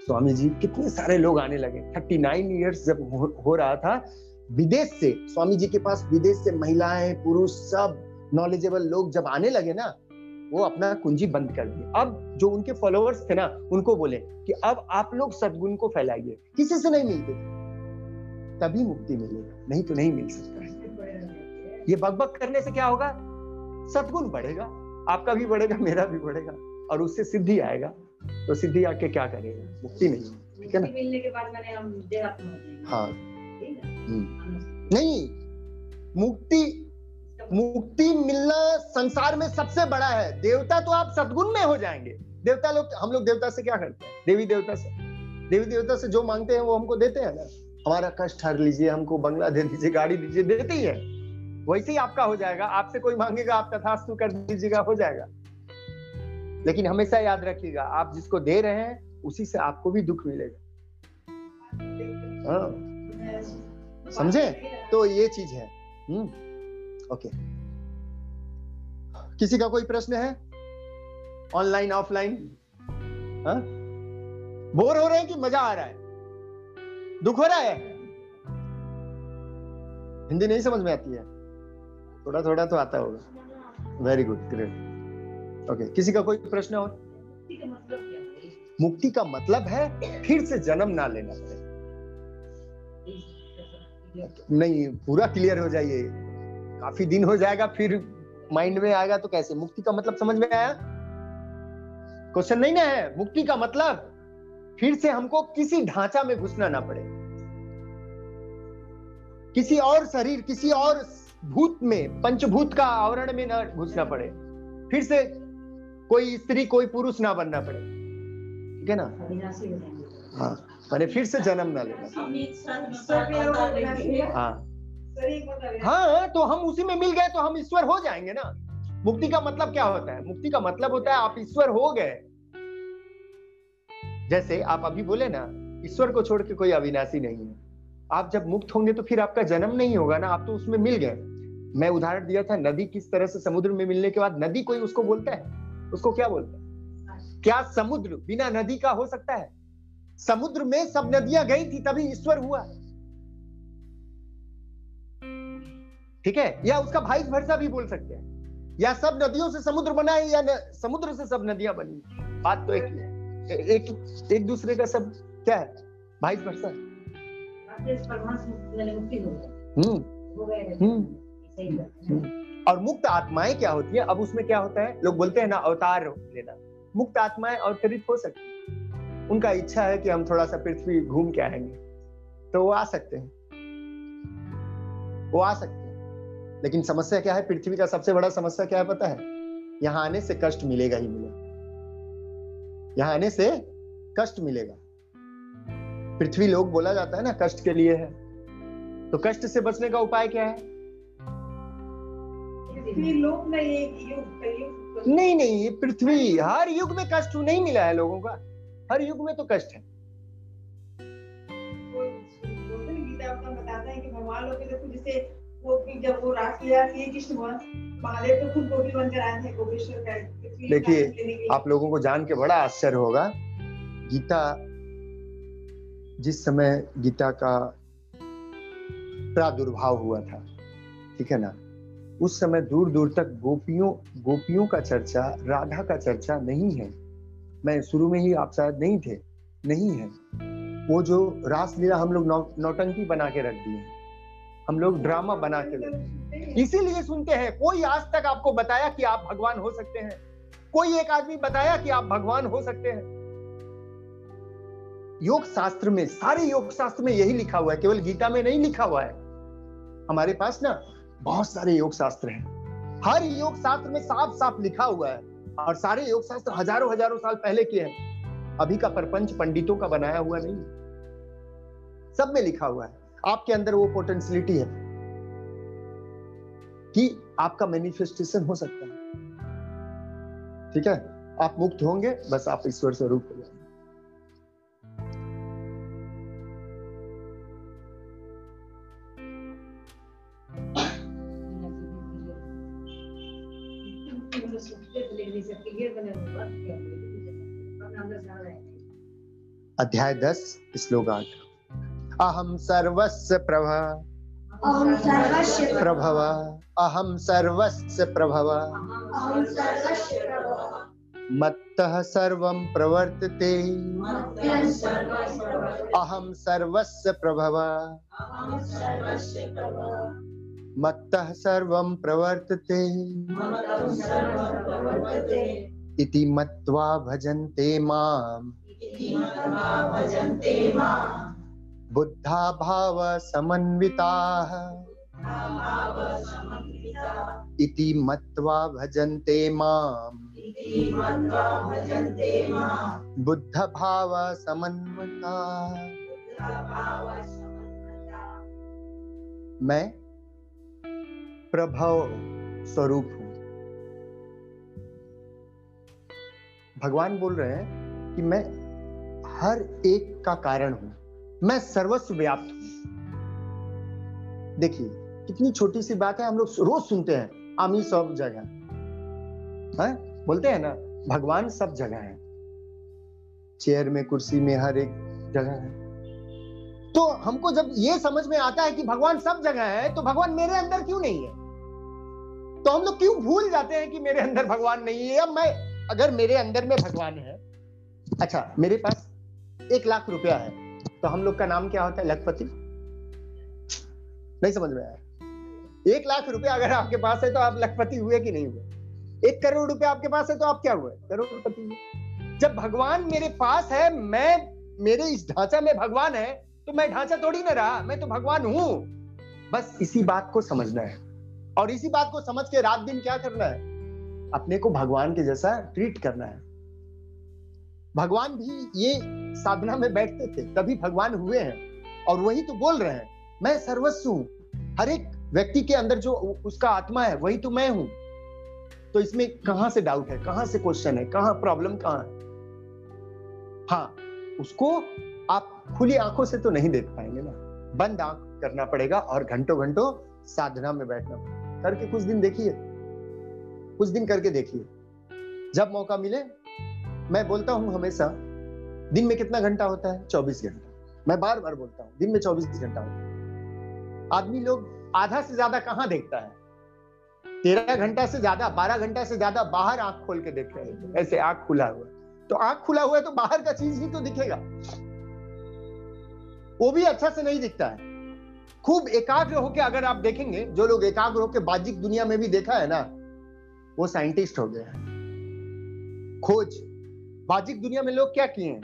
स्वामी जी कितने सारे लोग आने लगे। थर्टी नाइन ईयर्स जब हो, हो रहा था विदेश से स्वामी जी के पास विदेश से महिलाएँ पुरुष सब नॉलेजेबल लोग जब आने लगे ना वो अपना कुंजी बंद कर दिए। अब जो उनके फॉलोअर्स थे ना उनको बोले कि अब आप लोग सदगुण को फैलाइए। किसी से नहीं मिलते। तभी मुक्ति मिलेगा नहीं तो नहीं मिल सकता ये बकबक करने से क्या होगा? सदगुण बढ़ेगा। आपका भी बढ़ेगा मेरा भी बढ़ेगा और उससे सिद्धि आएगा। तो सिद्धि आके क्या करेगा? मुक्ति नहीं ठीक है ना? मिलने के बाद मैंने हम हाँ। हम्म। नहीं मुक्ति मुक्ति मिलना संसार में सबसे बड़ा है। देवता तो आप सदगुण में हो जाएँगे। देवता लोग हम लोग देवता से क्या करते हैं? देवी देवता से। देवी देवता से जो मांगते हैं वो हमको देते हैं ना? हमारा कष्ट हर लीजिए हमको बंगला दे दीजिए गाड़ी दीजिए देते ही है। वैसे ही आपका हो जाएगा। आपसे कोई मांगेगा आप तथास्तु कर दीजिएगा हो जाएगा। लेकिन हमेशा याद रखिएगा, आप जिसको दे रहे हैं, उसी से आपको भी दुख मिलेगा। हाँ। समझे? तो ये चीज़ है। हम्म। ओके। किसी का कोई प्रश्न है? Online, offline? हाँ? बोर हो रहे हैं कि मज़ा आ रहा है? दुख हो रहा है? हिंदी नहीं समझ में आती है। थोड़ा थोड़ा तो आता होगा। वेरी गुड ग्रेट ओके किसी का कोई प्रश्न है? मुक्ति का मतलब है, फिर से जन्म ना लेना। पड़े नहीं, पूरा क्लियर हो जाइए। काफ़ी दिन हो जाएगा, फिर माइंड में आएगा तो कैसे? मुक्ति का मतलब समझ में आया? क्वेश्चन नहीं ना है। मुक्ति का मतलब फिर से हमको किसी ढांचा में घुसना ना पड़े। किसी और शरीर, किसी और भूत में, पंचभूत का आवरण में ना घुसना पड़े। फिर से कोई स्त्री कोई पुरुष ना बनना पड़े। ठीक है ना? अविनाशी हो हाँ मैंने फिर से जन्म ना लेना। है। हाँ तो हम उसी में मिल गए तो हम ईश्वर हो जाएँगे ना। मुक्ति का मतलब क्या होता है? मुक्ति का मतलब होता है आप ईश्वर हो गए। जैसे आप अभी बोले ना ईश्वर को छोड़ के कोई अविनाशी नहीं है। आप जब मुक्त होंगे तो फिर आपका जन्म नहीं होगा ना आप तो उसमें मिल गए। मैं उदाहरण दिया था नदी किस तरह से समुद्र में मिलने के बाद नदी कोई उसको बोलता है? उसको क्या बोलते है? क्या समुद्र बिना नदी का हो सकता है? समुद्र में सब नदियाँ गई थी तभी ईश्वर हुआ। ठीक है? या उसका भाई भरसा भी बोल सकते हैं। या सब नदियों से समुद्र बना है या न, समुद्र से सब नदियाँ बनी बात तो एक ही है। एक एक दूसरे का सब क्या है? भाई भरसा हो। हम्म। हम्म। और मुक्त आत्माएँ क्या होती है? अब उसमें क्या होता है? लोग बोलते हैं ना, अवतार लेना। मुक्त आत्माएँ अवतरित हो सकती हैं। उनका इच्छा है कि हम थोड़ा सा पृथ्वी घूम के आएँगे। तो वो आ सकते हैं। वो आ सकते हैं। लेकिन समस्या क्या है? पृथ्वी का सबसे बड़ा समस्या क्या है पता है? यहाँ आने से कष्ट मिलेगा ही मिलेगा। यहाँ आने से कष्ट मिलेगा। पृथ्वी, लोग बोला जाता है ना, कष्ट के लिए है। तो कष्ट से बचने का उपाय क्या है? ये युग कलयुग नहीं नहीं ये पृथ्वी हर युग में कष्ट नहीं मिला है लोगों का। हर युग में तो कष्ट है। वो बोलते गीता अपना बताता कि भगवान लोग देखो जैसे वो जब वो रासलीला थी कृष्ण महादेव तो खुद गोपी बनकर आए थे गोपेश्वर का देखिए। आप लोगों को जान के बड़ा आश्चर्य होगा गीता जिस समय गीता का प्रादुर्भाव हुआ था ठीक है ना? उस समय दूर दूर तक गोपियों गोपियों का चर्चा राधा का चर्चा नहीं है। मैं शुरू में ही आप शायद नहीं थे नहीं है। वो जो रासलीला हम लोग नौ, नौटंकी बना के रख दिए हम लोग ड्रामा बना के रख इसीलिए सुनते हैं कोई आज तक आपको बताया कि आप भगवान हो सकते हैं? कोई एक आदमी बताया कि आप भगवान हो सकते हैं? योग शास्त्र में सारे योग शास्त्र में यही लिखा हुआ है केवल गीता में नहीं लिखा हुआ है। हमारे पास ना बहुत सारे योग शास्त्र हैं। हर योग शास्त्र में साफ़ साफ़ लिखा हुआ है और सारे योग शास्त्र हज़ारों हज़ारों साल पहले के हैं। अभी का परपंच पंडितों का बनाया हुआ नहीं। सब में लिखा हुआ है। आपके अंदर वो पोटेंशियलिटी है कि आपका मैनिफेस्टेशन हो सकता है। ठीक है? आप मुक्त होंगे, बस आप ईश्वर स्वरूप हो अध्याय दस श्लोक आठ। अहम सर्वस्य प्रभ। प्रभव। अहम सर्वस्य प्रभव। मत्तः सर्वं प्रवर्तते। अहम सर्वस्य प्रभव। मत्तं सर्वं प्रवर्तते। इति मत्वा भजन्ते माम्। बुद्धा भाव समन्विताः इति मत्वा भजन्ते माम्। बुद्ध भाव समन्विताः मैं प्रभव स्वरूप हूँ। भगवान बोल रहे हैं कि मैं हर एक का कारण हूँ। मैं सर्वस्व व्याप्त हूँ। देखिए, कितनी छोटी सी बात है, हम लोग रोज सुनते हैं आमी सब जगह है? बोलते हैं ना, भगवान सब जगह है। चेयर में, कुर्सी में, हर एक जगह है। तो हमको जब ये समझ में आता है कि भगवान सब जगह है तो भगवान मेरे अंदर क्यों नहीं है? तो हम लोग क्यों भूल जाते हैं कि मेरे अंदर भगवान नहीं है? अब मैं अगर मेरे अंदर में भगवान है अच्छा मेरे पास एक लाख रुपया है तो हम लोग का नाम क्या होता है? लखपति? नहीं समझ में आया। एक लाख रुपया अगर आपके पास है तो आप लखपति हुए कि नहीं हुए? एक करोड़ रुपया आपके पास है तो आप क्या हुए? करोड़पति हुए। जब भगवान मेरे पास है, मैं, मेरे इस ढांचा में भगवान है तो मैं ढांचा तोड़ी ना रहा, मैं तो भगवान हूँ। बस इसी बात को समझना है। और इसी बात को समझ के रात दिन क्या करना है? अपने को भगवान के जैसा ट्रीट करना है। भगवान भी ये साधना में बैठते थे, तभी भगवान हुए हैं और वही तो बोल रहे हैं, मैं सर्वस्व हूँ। हर एक व्यक्ति के अंदर जो उसका आत्मा है, वही तो मैं हूँ। तो इसमें कहाँ से डाउट है, कहाँ से क्वेश्चन है, कहाँ प्रॉब्लम कहाँ है? हाँ उसको आप खुली आँखों से तो नहीं देख पाएँगे ना। बंद आँख करना पड़ेगा और घंटों घंटों साधना में बैठना करके कुछ दिन देखिए कुछ दिन करके देखिए जब मौका मिले, मैं बोलता हूँ हमेशा, दिन में कितना घंटा होता है? चौबीस घंटा। मैं बार बार बोलता हूँ, दिन में चौबीस घंटा होता है। आदमी लोग आधा से ज़्यादा कहाँ देखता है? तेरह घंटा से ज़्यादा, बारह घंटा से ज़्यादा बाहर आँख खोल के देख रहे हैं। ऐसे आँख खुला हुआ तो आँख खुला हुआ है तो बाहर का चीज़ ही तो दिखेगा। वो भी अच्छा से नहीं दिखता है। खूब एकाग्र होके अगर आप देखेंगे, जो लोग एकाग्र होकर बाजिक दुनिया में भी देखा है ना वो साइंटिस्ट हो गए हैं। खोज। बाजिक दुनिया में लोग क्या किए हैं?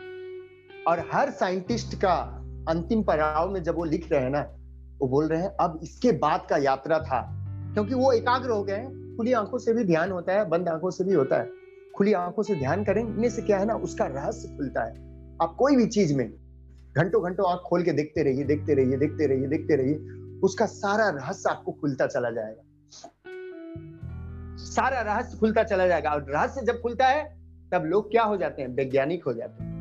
और हर साइंटिस्ट का अंतिम पड़ाव में जब वो लिख रहे हैं ना, वो बोल रहे हैं, अब इसके बाद का यात्रा था। क्योंकि वो एकाग्र हो गए हैं। खुली आँखों से भी ध्यान होता है, बंद आँखों से भी होता है। खुली आँखों से ध्यान करें, इनमें से क्या है ना, उसका रहस्य खुलता है। आप कोई भी चीज़ में घंटों घंटों आँख खोल के देखते रहिए देखते रहिए देखते रहिए देखते रहिए, उसका सारा रहस्य आपको खुलता चला जाएगा। सारा रहस्य खुलता चला जाएगा। और रहस्य जब खुलता है, तब लोग क्या हो जाते हैं? वैज्ञानिक हो जाते हैं।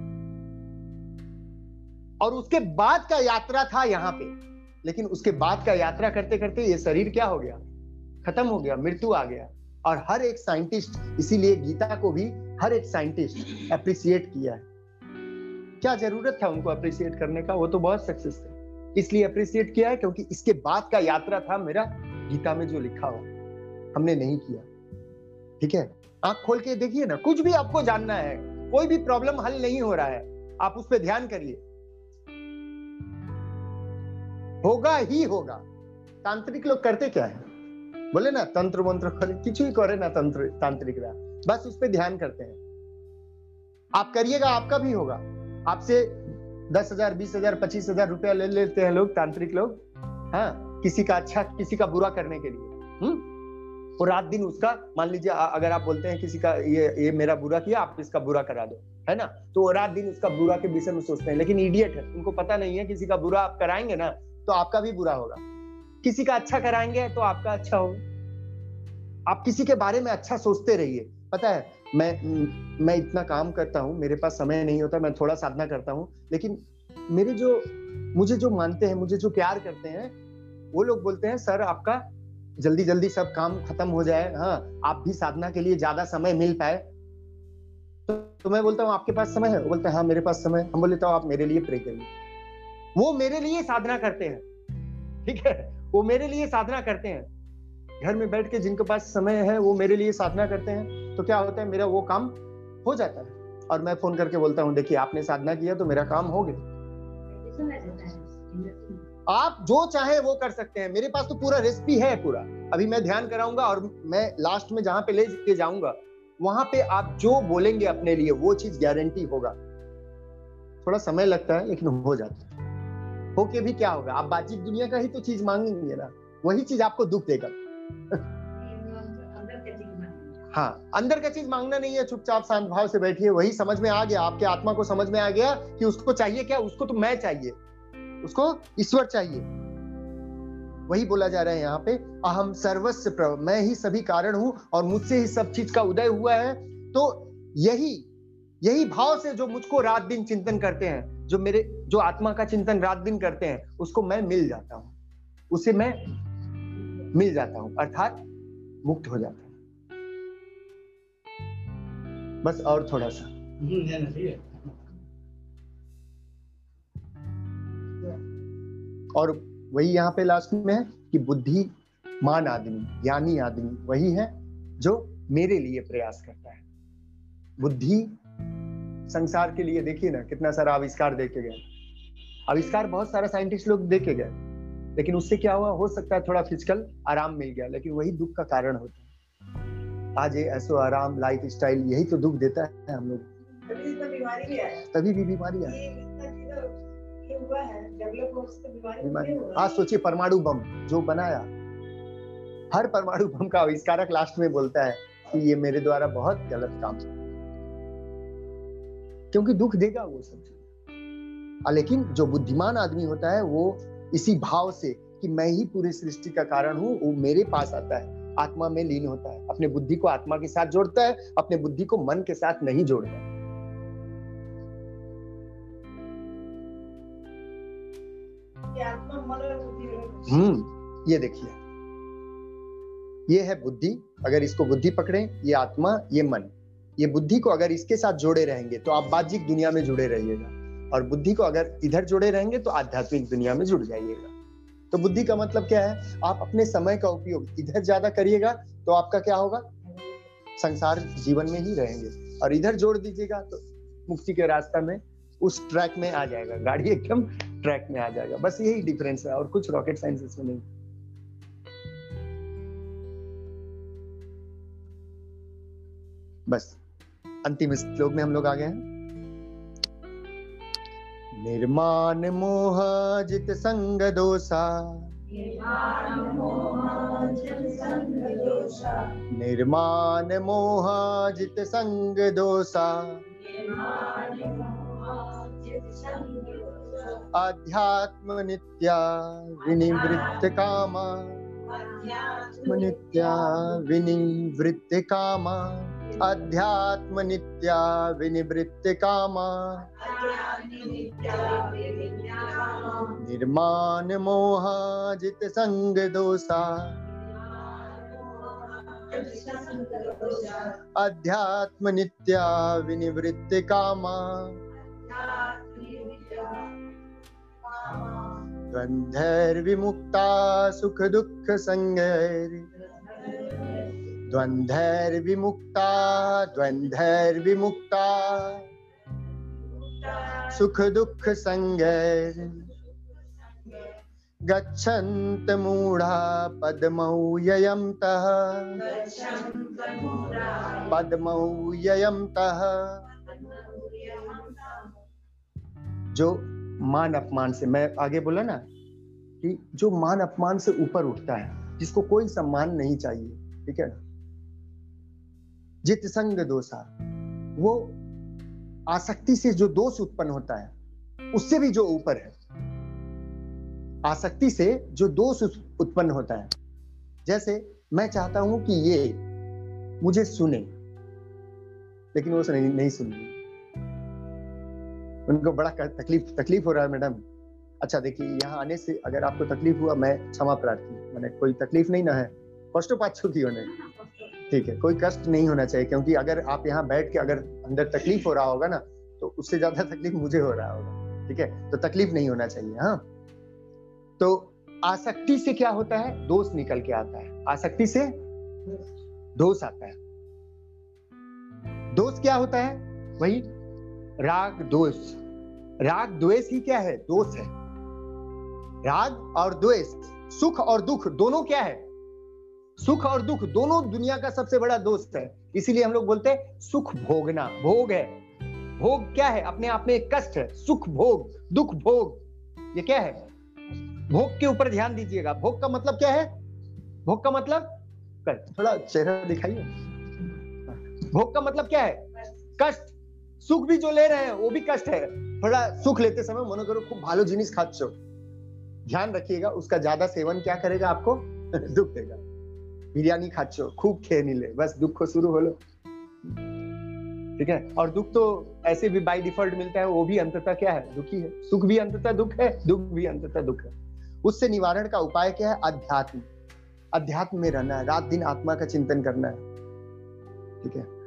और उसके बाद का यात्रा था यहाँ पे। लेकिन उसके बाद का यात्रा करते करते ये शरीर क्या हो गया? खत्म हो गया, मृत्यु आ गया। और हर एक साइंटिस्ट, इसीलिए गीता को भी हर एक साइंटिस्ट अप्रिसिएट किया है। क्या ज़रूरत था उनको अप्रिसिएट करने का? वो तो बहुत सक्सेस थे। इसलिए अप्रिसिएट किया है क्योंकि इसके बाद का यात्रा था मेरा गीता में जो लिखा हो हमने नहीं किया। ठीक है? आँख खोल के देखिए ना, कुछ भी आपको जानना है, कोई भी प्रॉब्लम हल नहीं हो रहा है, आप उस पर ध्यान करिए। होगा ही होगा। तांत्रिक लोग करते क्या है? बोले ना, तंत्र मंत्र ही करे ना तंत्र, तांत्रिक रहा। बस उस पर ध्यान करते हैं। आप करिएगा, आपका भी होगा। आपसे दस हज़ार, बीस हज़ार, पच्चीस हज़ार रुपया ले लेते हैं लोग, तांत्रिक लोग हाँ किसी का अच्छा किसी का बुरा करने के लिए। हम्म? वो रात दिन उसका, मान लीजिए अगर आप बोलते हैं किसी का ये ये मेरा बुरा किया, आप इसका बुरा करा दो, है ना? तो रात दिन उसका बुरा के विषय में सोचते हैं, लेकिन इडियट है, उनको पता नहीं है किसी का बुरा आप कराएँगे ना तो आपका भी बुरा होगा। किसी का अच्छा कराएँगे तो आपका अच्छा होगा। आप किसी के बारे में अच्छा सोचते रहिए। पता है, मैं मैं इतना काम करता हूँ, मेरे पास समय नहीं होता, मैं थोड़ा साधना करता हूँ, लेकिन मेरे जो, मुझे जो मानते हैं, मुझे जो प्यार करते हैं, वो लोग बोलते हैं, सर, आपका जल्दी जल्दी सब काम खत्म हो जाए हाँ आप भी साधना के लिए ज़्यादा समय मिल पाए। तो, तो मैं बोलता हूँ आपके पास समय है? वो बोलते हैं हाँ मेरे पास समय हम बोले तो आप मेरे लिए प्रे करिए। वो मेरे लिए साधना करते हैं। ठीक है? वो मेरे लिए साधना करते हैं। घर में बैठ के जिनके पास समय है वो मेरे लिए साधना करते हैं। तो क्या होता है मेरा वो काम हो जाता है। और मैं फ़ोन करके बोलता हूँ देखिए आपने साधना किया तो मेरा काम हो गया। आप जो चाहे वो कर सकते हैं। मेरे पास तो पूरा रेसिपी है पूरा। अभी मैं ध्यान कराऊँगा और मैं लास्ट में जहाँ पे ले के जाऊँगा वहाँ पे आप जो बोलेंगे अपने लिए वो चीज़ गारंटी होगा। थोड़ा समय लगता है लेकिन हो जाता है। होके भी क्या होगा? आप बातचीत दुनिया का ही तो चीज़ मांगेंगे ना। वही चीज़ आपको दुख देगा। हाँ अंदर का चीज़ मांगना नहीं है चुपचाप शांत भाव से बैठिए। वही समझ में आ गया आपके आत्मा को समझ में आ गया कि उसको चाहिए क्या? उसको तो मैं चाहिए। उसको ईश्वर चाहिए। वही बोला जा रहा है यहाँ पे अहम सर्वस्व प्रभ मैं ही सभी कारण हूँ और मुझसे ही सब चीज़ का उदय हुआ है। तो यही यही भाव से जो मुझको रात दिन चिंतन करते हैं, जो मेरे, जो आत्मा का चिंतन रात दिन करते हैं, उसको मैं मिल जाता हूँ। उसे मैं मिल जाता हूँ, अर्थात मुक्त हो जाता हूँ। बस और थोड़ा सा। और वही यहाँ पे लास्ट में है कि बुद्धि मान आदमी ज्ञानी आदमी वही है जो मेरे लिए प्रयास करता है। बुद्धि संसार के लिए देखिए ना कितना सारा आविष्कार देखे गए। आविष्कार बहुत सारा साइंटिस्ट लोग देखे गए लेकिन उससे क्या हुआ? हो सकता है थोड़ा फ़िज़िकल आराम मिल गया लेकिन वही दुख का कारण होता है। आज ये ऐसो आराम लाइफ स्टाइल यही तो दुख देता है हम लोग। तभी भी बीमारी आया। बीमारी आज सोचिए परमाणु बम जो बनाया। हर परमाणु बम का आविष्कारक लास्ट में बोलता है कि ये मेरे द्वारा बहुत गलत काम है क्योंकि दुख देगा वो सब चीज़। लेकिन जो बुद्धिमान आदमी होता है वो इसी भाव से कि मैं ही पूरी सृष्टि का कारण हूँ वो मेरे पास आता है। आत्मा में लीन होता है। अपने बुद्धि को आत्मा के साथ जोड़ता है अपने बुद्धि को मन के साथ नहीं जोड़ता कि हम्म ये देखिए। ये है बुद्धि, अगर इसको बुद्धि पकड़े, ये आत्मा, ये मन। ये बुद्धि को अगर इसके साथ जोड़े रहेंगे तो आप बाह्यिक दुनिया में जुड़े रहिएगा। और बुद्धि को अगर इधर जोड़े रहेंगे तो आध्यात्मिक दुनिया में जुड़ जाइएगा। तो बुद्धि का मतलब क्या है? आप अपने समय का उपयोग इधर ज़्यादा करिएगा तो आपका क्या होगा? संसार जीवन में ही रहेंगे। और इधर जोड़ दीजिएगा तो मुक्ति के रास्ता में उस ट्रैक में आ जाएगा। गाड़ी एकदम ट्रैक में आ जाएगा। बस यही डिफरेंस है और कुछ रॉकेट साइंस इसमें नहीं। बस। अंतिम श्लोक में हम लोग आ गए हैं। निर्माण मोह जित संग दोषा। निर्माण मोह जित संग दोषा। अध्यात्म नित्या विनिवृत्त कामा। नित्या विनिवृत्त कामा। अध्यात्म विनिवृत्त कामा। निर्माण मोह जित संग दोषा। अध्यात्म नित्या कामा सुख दुख संगैर। द्वंद्वैर्विमुक्ता द्वंद्वैर्विमुक्ता, सुख दुख संगैर। गच्छन्त मूढ़ा पद्मौ ययन्तः पद्मौ ययन्तः जो मान अपमान से मैं आगे बोला ना कि जो मान अपमान से ऊपर उठता है जिसको कोई सम्मान नहीं चाहिए ठीक है ना? जित संग दोषा वो आसक्ति से जो दोष उत्पन्न होता है उससे भी जो ऊपर है। आसक्ति से जो दोष उत्पन्न होता है। जैसे मैं चाहता हूँ कि ये मुझे सुने लेकिन वो नहीं, नहीं सुन रही उनको बड़ा तकलीफ़ तकलीफ़ हो रहा है मैडम। अच्छा देखिए, यहाँ आने से अगर आपको तकलीफ़ हुआ, मैं क्षमा प्रार्थी। मैंने कोई तकलीफ़ नहीं ना है। कष्टोपात की होने ठीक है, कोई कष्ट नहीं होना चाहिए, क्योंकि अगर आप यहाँ बैठ के अगर अंदर तकलीफ़ हो रहा होगा ना तो उससे ज़्यादा तकलीफ़ मुझे हो रहा होगा। ठीक है तो तकलीफ़ नहीं होना चाहिए हाँ। तो आसक्ति से क्या होता है? दोष निकल के आता है। आसक्ति से दोष आता है। दोष क्या होता है? वही राग, दोष। राग द्वेष ही क्या है? दोष है। राग और द्वेष, सुख और दुख दोनों क्या है? सुख और दुख दोनों दुनिया का सबसे बड़ा दोस्त है। इसीलिए हम लोग बोलते हैं, सुख भोगना, भोग है। भोग क्या है? अपने आप में एक कष्ट है। सुख भोग, दुख भोग, ये क्या है? भोग के ऊपर ध्यान दीजिएगा। भोग का मतलब क्या है? भोग का मतलब थोड़ा चेहरा दिखाइए। भोग का मतलब क्या है? कष्ट। सुख भी जो ले रहे हैं, वो भी कष्ट है। थोड़ा सुख लेते समय मनो करो, खूब भालो ভালো জিনিস খাচ্ছ ध्यान रखिएगा, उसका ज़्यादा सेवन क्या करेगा आपको? दुख देगा। বিরিয়ানি খাচ্ছ ले बस दुख को शुरू हो लो ठीक है? और दुख तो ऐसे भी बाई डिफ़ॉल्ट मिलता है, वो भी अंततः क्या है? दुखी है। सुख भी अंततः दुख है, दुख भी अंततः दुख है। उससे निवारण का उपाय क्या है? अध्यात्म। अध्यात्म में रहना है, रात दिन आत्मा का चिंतन करना है। ठीक है?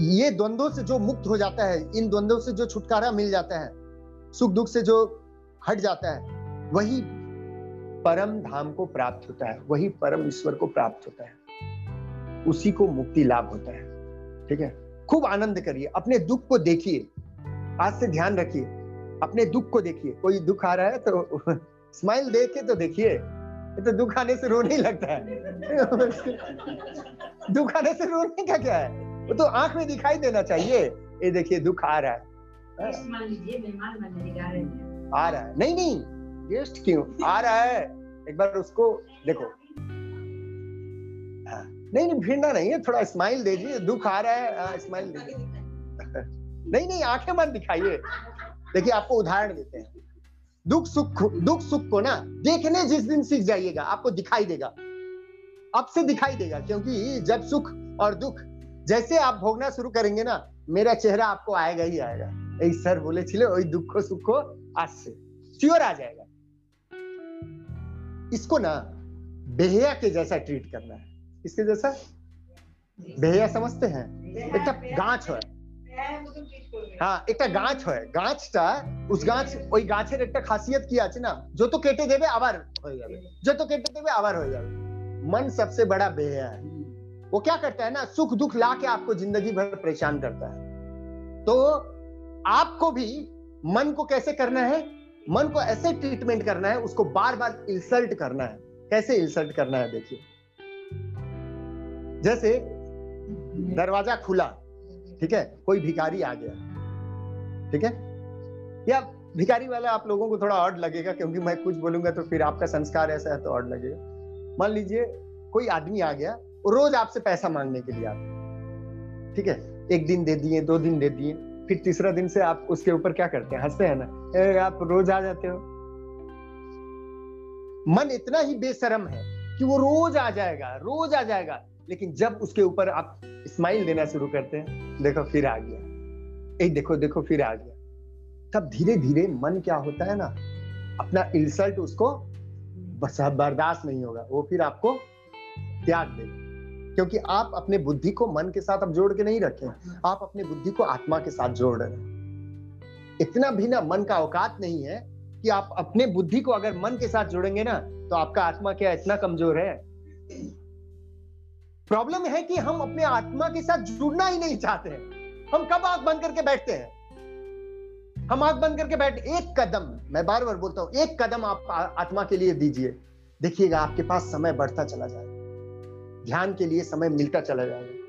ये द्वंद्वों से जो मुक्त हो जाता है, इन द्वंद्वों से जो छुटकारा मिल जाता है, सुख दुख से जो हट जाता है, वही परम धाम को प्राप्त होता है, वही परम ईश्वर को प्राप्त होता है। उसी को मुक्ति लाभ होता है, ठीक है? खूब आनंद करिए, अपने दुख को देखिए, आज से ध्यान रखिए, अपने दुख को देखिए, कोई दुख आ रहा है तो स्माइल देख के तो देखिए तो दुख आने से रोने ही लगता है। दुख आने से रोने का क्या है? वो तो आँख में दिखाई देना चाहिए। ये देखिए दुख आ रहा है। हैं। आ रहा है। नहीं नहीं गेस्ट क्यों? आ रहा है। एक बार उसको देखो। हाँ। नहीं नहीं भिड़ना नहीं है थोड़ा स्माइल दीजिए दुख आ रहा है स्माइल दीजिए। नहीं नहीं आँखें मत दिखाइए। देखिए आपको उदाहरण देते हैं। दुख सुख दुख सुख को ना देखने जिस दिन सीख जाइएगा आपको दिखाई देगा। अब से दिखाई देगा क्योंकि जब सुख और दुख जैसे आप भोगना शुरू करेंगे ना मेरा चेहरा आपको आएगा ही आएगा यही सर बोले छिले वही दुख को सुख को आज से श्योर आ जाएगा इसको ना बेहया के जैसा ट्रीट करना है इसके जैसा बेहया समझते हैं একটা গাছ হয় হ্যাঁ মতো ট্রিট করবে হ্যাঁ একটা গাছ হয় গাছটা উস গাছ ওই গাছের একটা খাসিয়ত কি আছে না যত কেটে দেবে আবার হয়ে যাবে যত কেটে देवे আবার হয়ে যাবে मन सबसे बड़ा बेहया है वो क्या करता है ना, सुख दुख ला के आपको ज़िंदगी भर परेशान करता है। तो आपको भी मन को कैसे करना है? मन को ऐसे ट्रीटमेंट करना है, उसको बार बार इंसल्ट करना है। कैसे इंसल्ट करना है, देखिए। जैसे दरवाज़ा खुला, ठीक है, कोई भिखारी आ गया, ठीक है? या भिखारी वाला आप लोगों को थोड़ा ऑड लगेगा, क्योंकि मैं कुछ बोलूँगा तो फिर आपका संस्कार ऐसा है तो ऑड लगेगा। मान लीजिए कोई आदमी आ गया रोज आपसे पैसा मांगने के लिए आता ठीक है? एक दिन दे दिए, दो दिन दे दिए, फिर तीसरा दिन से आप उसके ऊपर क्या करते हैं? हँसते हैं ना? आप रोज आ जाते हो। मन इतना ही बेसरम है कि वो रोज आ जाएगा, रोज आ जाएगा। लेकिन जब उसके ऊपर आप स्माइल देना शुरू करते हैं, देखो फिर आ गया। ए, देखो देखो, फिर आ गया। तब धीरे धीरे मन क्या होता है ना, अपना इंसल्ट उसको बर्दाश्त नहीं होगा। वो फिर आपको त्याग देगा। क्योंकि आप अपने बुद्धि को मन के साथ अब जोड़ के नहीं रखे। आप अपने बुद्धि को आत्मा के साथ जोड़ रहे हैं। इतना भी ना मन का औकात नहीं है कि आप अपने बुद्धि को अगर मन के साथ जोड़ेंगे ना तो आपका आत्मा क्या इतना कमज़ोर है? प्रॉब्लम है कि हम अपने आत्मा के साथ जुड़ना ही नहीं चाहते हैं। हम कब आँख बंद करके बैठते हैं? हम आँख बंद करके बैठ, एक कदम, मैं बार बार बोलता हूँ, एक कदम आप आत्मा के लिए दीजिए। देखिएगा, आपके पास समय बढ़ता चला जाएगा। ध्यान के लिए समय मिलता चला जाएगा।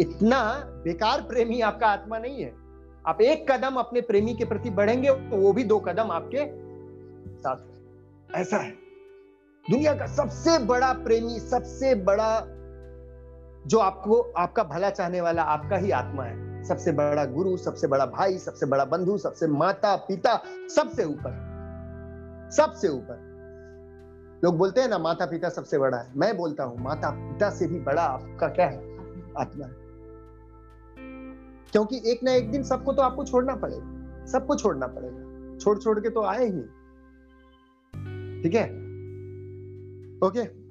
इतना बेकार प्रेमी आपका आत्मा नहीं है। आप एक कदम अपने प्रेमी के प्रति बढ़ेंगे तो वो भी दो कदम आपके साथ ऐसा है। दुनिया का सबसे बड़ा प्रेमी, सबसे बड़ा जो आपको, आपका भला चाहने वाला आपका ही आत्मा है। सबसे बड़ा गुरु, सबसे बड़ा भाई, सबसे बड़ा बंधु, सबसे माता पिता सबसे ऊपर। सबसे ऊपर। लोग बोलते हैं ना माता पिता सबसे बड़ा है। मैं बोलता हूँ माता पिता से भी बड़ा आपका क्या है? आत्मा है। क्योंकि एक ना एक दिन सबको तो आपको छोड़ना पड़ेगा। सबको छोड़ना पड़ेगा। छोड़ छोड़ के तो आए ही। ठीक है? ओके।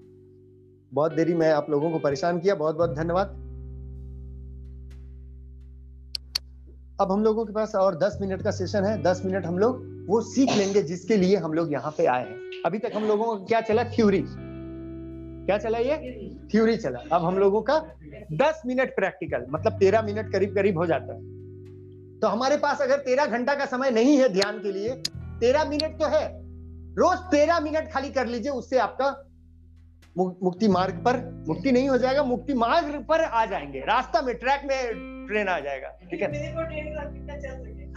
बहुत देरी मैं आप लोगों को परेशान किया। बहुत बहुत धन्यवाद। अब हम लोगों के पास और 10 मिनट का सेशन है। 10 मिनट हम लोग वो सीख लेंगे जिसके लिए हम लोग यहाँ पे आए हैं। अभी तक हम लोगों को क्या चला? थ्योरी क्या चला ये? थ्योरी चला। अब हम लोगों का 10 मिनट प्रैक्टिकल मतलब 13 मिनट करीब करीब हो जाता है। तो हमारे पास अगर 13 घंटा का समय नहीं है ध्यान के लिए 13 मिनट तो है। रोज 13 मिनट खाली कर लीजिए उससे आपका मुक्ति मार्ग पर मुक्ति नहीं हो जाएगा मुक्ति मार्ग पर आ जाएँगे। रास्ता में ट्रैक में ट्रेन आ जाएगा। ठीक है?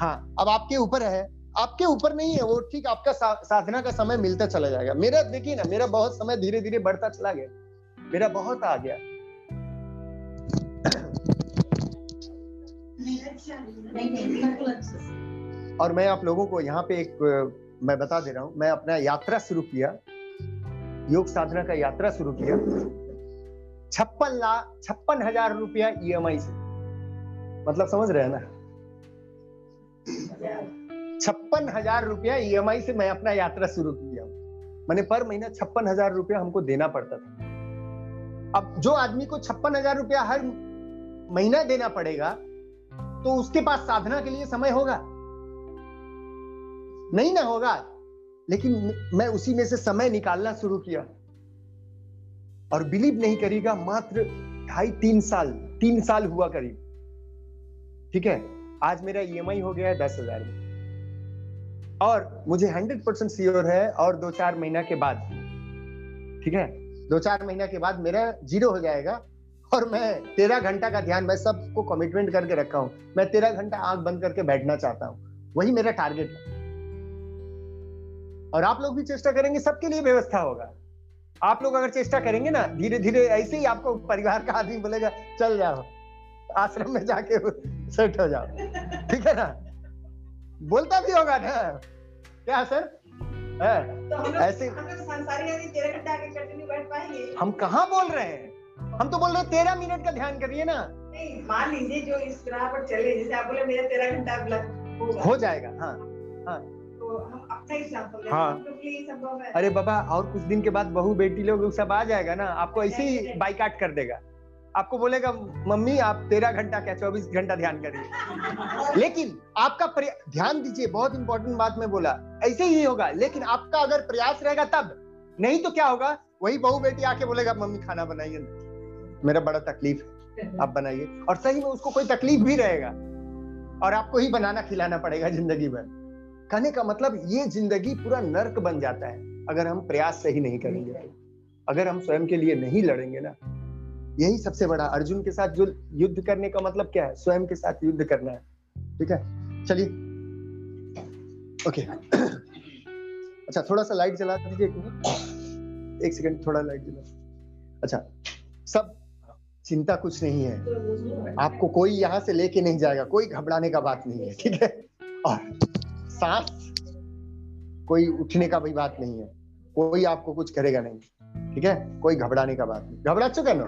हाँ अब आपके ऊपर है। आपके ऊपर नहीं है वो ठीक आपका सा, साधना का समय मिलता चला जाएगा। मेरा देखिए ना मेरा बहुत समय धीरे धीरे बढ़ता चला गया। मेरा बहुत आ गया। और मैं आप लोगों को यहाँ पे एक मैं बता दे रहा हूँ मैं अपना यात्रा शुरू किया। योग साधना का यात्रा शुरू किया। छप्पन लाख छप्पन हज़ार रुपया ईएमआई से। मतलब समझ रहे हैं ना? छप्पन हज़ार रुपया ईएमआई से मैं अपना यात्रा शुरू किया मैंने पर महीना छप्पन हज़ार रुपया हमको देना पड़ता था। अब जो आदमी को छप्पन हज़ार रुपया हर महीना देना पड़ेगा तो उसके पास साधना के लिए समय होगा? नहीं ना होगा, लेकिन मैं उसी में से समय निकालना शुरू किया। और बिलीव नहीं करेगा मात्र ढाई तीन साल तीन साल हुआ करीब। ठीक है? आज मेरा ईएमआई हो गया है दस हज़ार और मुझे हंड्रेड परसेंट श्योर है और दो चार महीना के बाद। ठीक है? दो चार महीना के बाद मेरा ज़ीरो हो जाएगा और मैं तेरह घंटा का ध्यान मैं सबको कमिटमेंट करके रखा हूँ। मैं तेरह घंटा आँख बंद करके बैठना चाहता हूँ। वही मेरा टारगेट है। और आप लोग भी चेष्टा करेंगे, सबके लिए व्यवस्था होगा। आप लोग अगर चेष्टा करेंगे ना धीरे धीरे ऐसे ही आपको परिवार का आदमी बोलेगा, चल जाओ, आश्रम में जाके सेट हो जाओ। ठीक है ना? बोलता भी होगा ना। क्या सर? है? तो ऐसे- हम हम कहाँ बोल रहे हैं? हम तो बोल रहे हैं तेरह मिनट का ध्यान करिए ना। मान लीजिए जो इस राह पर चले जैसे आप बोले मेरा तेरह घंटा हो जाएगा हाँ तो हम अपना एग्ज़ाम्पल हाँ। है। अरे बाबा और कुछ दिन के बाद बहू बेटी लोग सब आ जाएगा ना आपको ऐसे ही बाइकाट कर देगा। आपको बोलेगा मम्मी आप तेरह घंटा क्या चौबीस घंटा ध्यान करिए। लेकिन आपका ध्यान दीजिए बहुत इंपॉर्टेंट बात मैं बोला। ऐसे ही होगा लेकिन आपका अगर प्रयास रहेगा तब। नहीं तो क्या होगा? वही बहू बेटी आके बोलेगा मम्मी खाना बनाइए। मेरा बड़ा तकलीफ़ है आप बनाइए। और सही में उसको कोई तकलीफ़ भी रहेगा और आपको ही बनाना खिलाना पड़ेगा ज़िंदगी भर। कहने का मतलब ये ज़िंदगी पूरा नर्क बन जाता है अगर हम प्रयास सही नहीं करेंगे। अगर हम स्वयं के लिए नहीं लड़ेंगे ना यही सबसे बड़ा अर्जुन के साथ जो युद्ध करने का मतलब क्या है? स्वयं के साथ युद्ध करना है। ठीक है? चलिए। ओके। अच्छा थोड़ा सा लाइट जला दीजिए एक सेकंड थोड़ा लाइट जला। अच्छा सब चिंता कुछ नहीं है। आपको कोई यहाँ से लेके नहीं जाएगा। कोई घबराने का बात नहीं है, ठीक है? और सांस कोई उठने का भी बात नहीं है। कोई आपको कुछ करेगा नहीं। ठीक है? कोई घबराने का बात नहीं। घबरा चुके ना?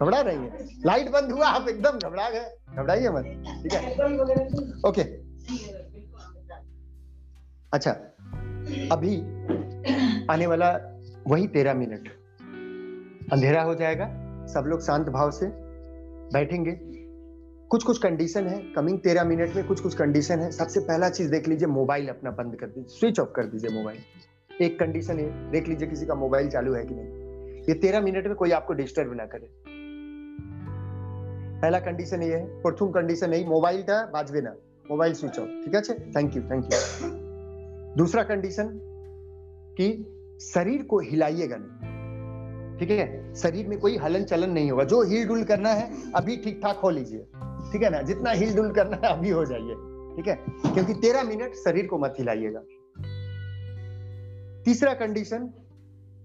घबरा रही है। लाइट बंद हुआ, आप एकदम घबरा गए। घबराइए मत, ठीक है? ओके। अच्छा अभी आने वाला वही तेरह मिनट। अंधेरा हो जाएगा, सब लोग शांत भाव से बैठेंगे। कुछ कुछ कंडीशन है कमिंग तेरह मिनट में कुछ कुछ कंडीशन है। सबसे पहला चीज़ देख लीजिए मोबाइल अपना बंद कर दीजिए स्विच ऑफ़ कर दीजिए मोबाइल एक कंडीशन है, देख लीजिए किसी का मोबाइल चालू है कि नहीं। ये तेरह मिनट में कोई आपको डिस्टर्ब ना करे। पहला कंडीशन ये है, प्रथम कंडीशन यही मोबाइलটা বাজবে ना। मोबाइल स्विच ऑफ़ ठीक है थैंक यू थैंक यू दूसरा कंडीशन कि शरीर को हिलाइएगा नहीं। ठीक है? शरीर में कोई हलन चलन नहीं होगा। जो हिल डुल करना है, अभी ठीक ठाक हो लीजिए। ठीक है ना? जितना हिल डुल करना है, अभी हो जाइए। ठीक है? क्योंकि तेरह मिनट शरीर को मत हिलाइएगा। तीसरा कंडीशन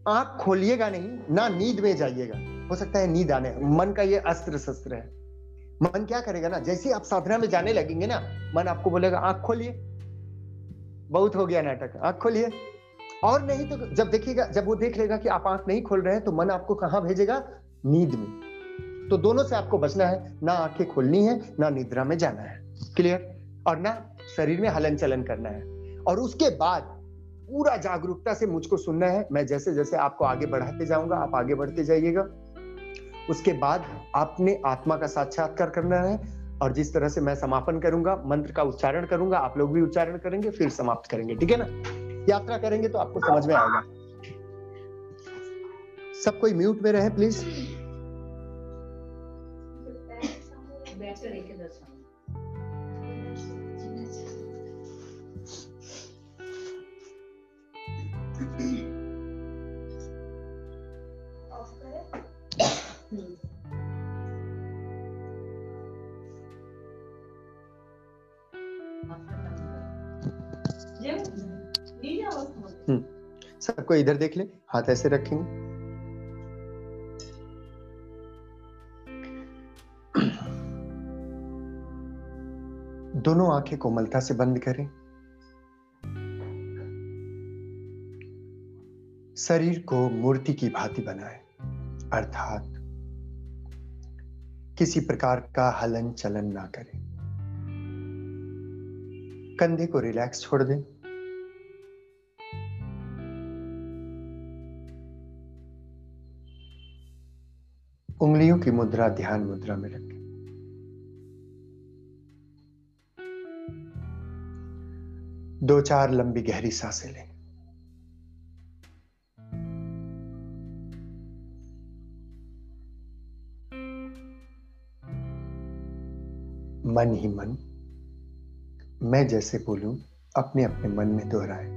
आँख खोलिएगा नहीं, ना नींद में जाइएगा। हो सकता है नींद आने, मन का ये अस्त्र शस्त्र है। मन क्या करेगा ना, जैसे आप साधना में जाने लगेंगे ना, मन आपको बोलेगा, आँख खोलिए। बहुत हो गया नाटक, आँख खोलिए। और नहीं तो जब देखिएगा, जब वो देख लेगा कि आप आँख नहीं खोल रहे हैं तो मन आपको कहाँ भेजेगा? नींद में। तो दोनों से आपको बचना है, ना आँखें खोलनी है, ना निद्रा में जाना है। क्लियर? और ना शरीर में हलन चलन करना है। और उसके बाद पूरा जागरूकता से मुझको सुनना है। मैं जैसे जैसे आपको आगे बढ़ाते जाऊँगा, आप आगे बढ़ते जाइएगा। उसके बाद आपने आत्मा का साक्षात्कार करना है और जिस तरह से मैं समापन करूँगा, मंत्र का उच्चारण करूँगा, आप लोग भी उच्चारण करेंगे, फिर समाप्त करेंगे, ठीक है ना? यात्रा करेंगे तो आपको समझ में आएगा। सब कोई म्यूट में रहे प्लीज़ सबको इधर देख ले हाथ ऐसे रखेंगे। दोनों आँखें कोमलता से बंद करें। शरीर को मूर्ति की भांति बनाए, अर्थात किसी प्रकार का हलन चलन ना करें। कंधे को रिलैक्स छोड़ दें। उंगलियों की मुद्रा ध्यान मुद्रा में रखें। दो चार लंबी गहरी साँसें लें। मन ही मन, मैं जैसे बोलूँ, अपने अपने मन में दोहराए।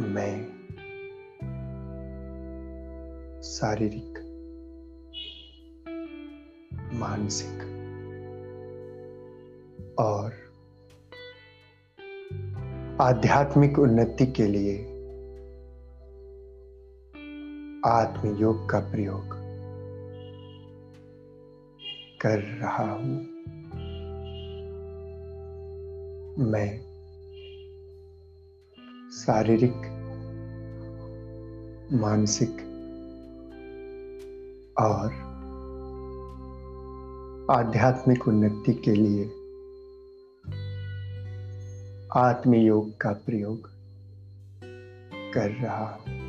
मैं शारीरिक, मानसिक और आध्यात्मिक उन्नति के लिए आत्मयोग का प्रयोग कर रहा हूँ। मैं शारीरिक, मानसिक और आध्यात्मिक उन्नति के लिए आत्मयोग का प्रयोग कर रहा हूँ।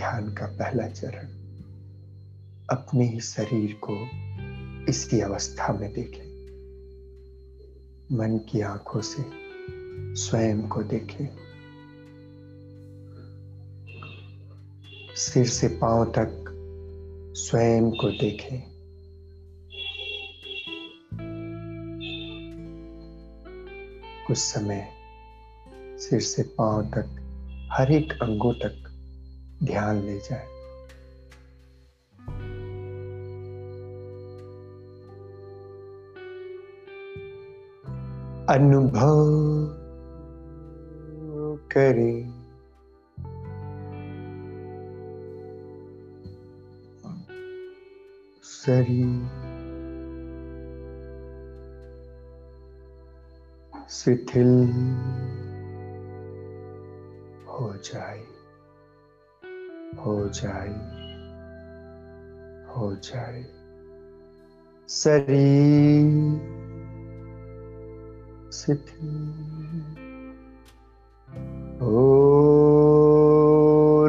ध्यान का पहला चरण अपने ही शरीर को इसी अवस्था में देखें। मन की आँखों से स्वयं को देखें। सिर से पाँव तक स्वयं को देखें। कुछ समय सिर से पाँव तक हर एक अंगों तक ध्यान ले जाए। अनुभव करें। शरीर शिथिल हो जाए। हो जाए हो जाए। शरीर शिथिल हो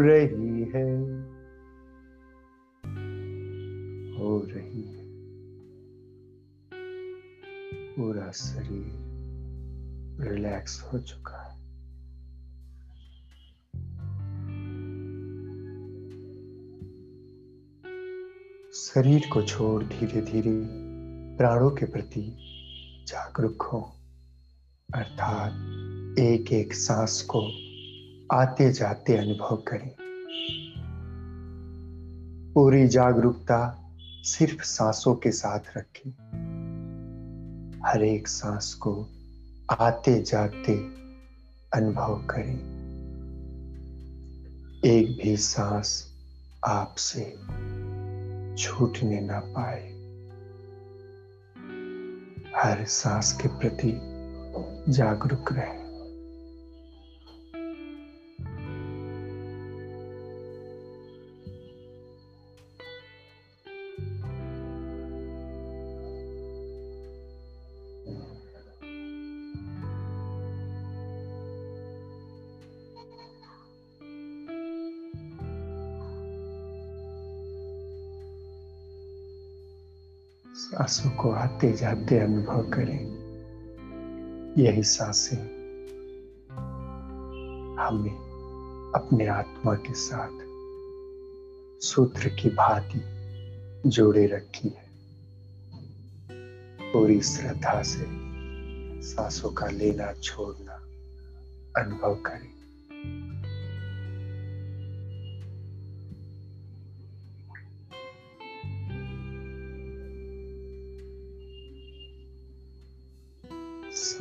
रही है, हो रही है। पूरा शरीर रिलैक्स हो चुका शरीर को छोड़ धीरे धीरे प्राणों के प्रति जागरूक हो। अर्थात एक एक सांस को आते जाते अनुभव करें। पूरी जागरूकता सिर्फ़ सांसों के साथ रखें। हर एक सांस को आते जाते अनुभव करें। एक भी सांस आपसे छूटने ना पाए। हर सांस के प्रति जागरूक रहे। आते जाते अनुभव करें। यही साँसें हमें अपने आत्मा के साथ सूत्र की भांति जोड़े रखी है। पूरी श्रद्धा से सांसों का लेना, छोड़ना अनुभव करें।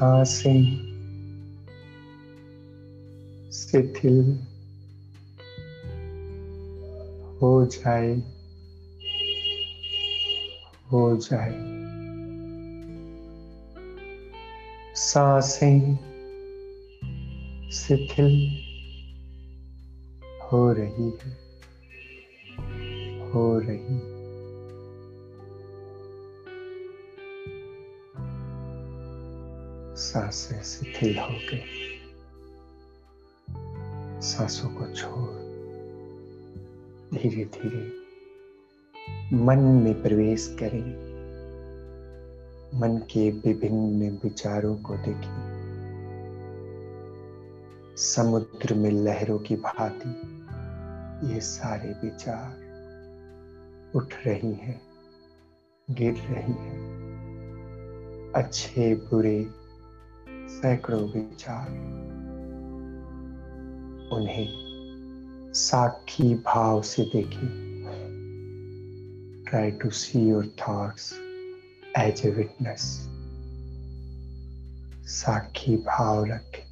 साँसें शिथिल हो जाए हो जाए। साँसें शिथिल हो रही है हो रही है। साँसें शिथिल हो गई। सांसों को छोड़ धीरे धीरे मन में प्रवेश करें। मन के विभिन्न विचारों को देखें। समुद्र में लहरों की भांति ये सारे विचार उठ रही हैं, गिर रही हैं। अच्छे, बुरे सैकड़ों विचार, उन्हें साक्षी भाव से देखें। Try to see your thoughts as a witness साक्षी भाव रखें।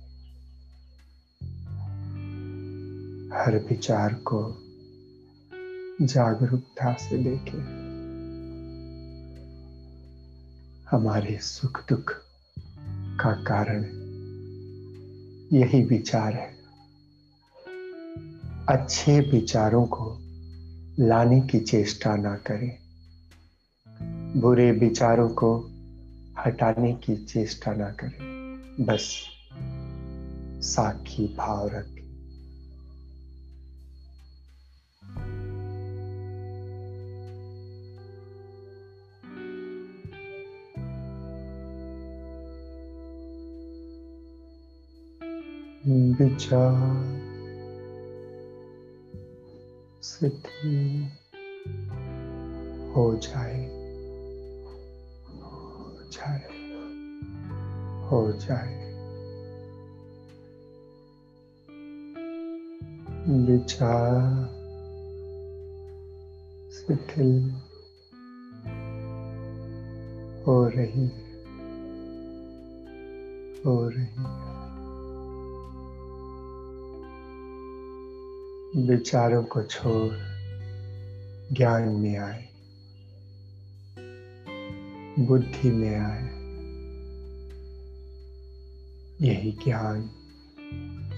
हर विचार को जागरूकता से देखें। हमारे सुख दुख का कारण यही विचार है। अच्छे विचारों को लाने की चेष्टा ना करें। बुरे विचारों को हटाने की चेष्टा ना करें। बस साखी भाव रखें। विचार स्थिति हो जाए हो जाए हो जाए। विचार शिथिल हो रही है, हो रही है। विचारों को छोड़ ज्ञान में आए, बुद्धि में आए। यही ज्ञान,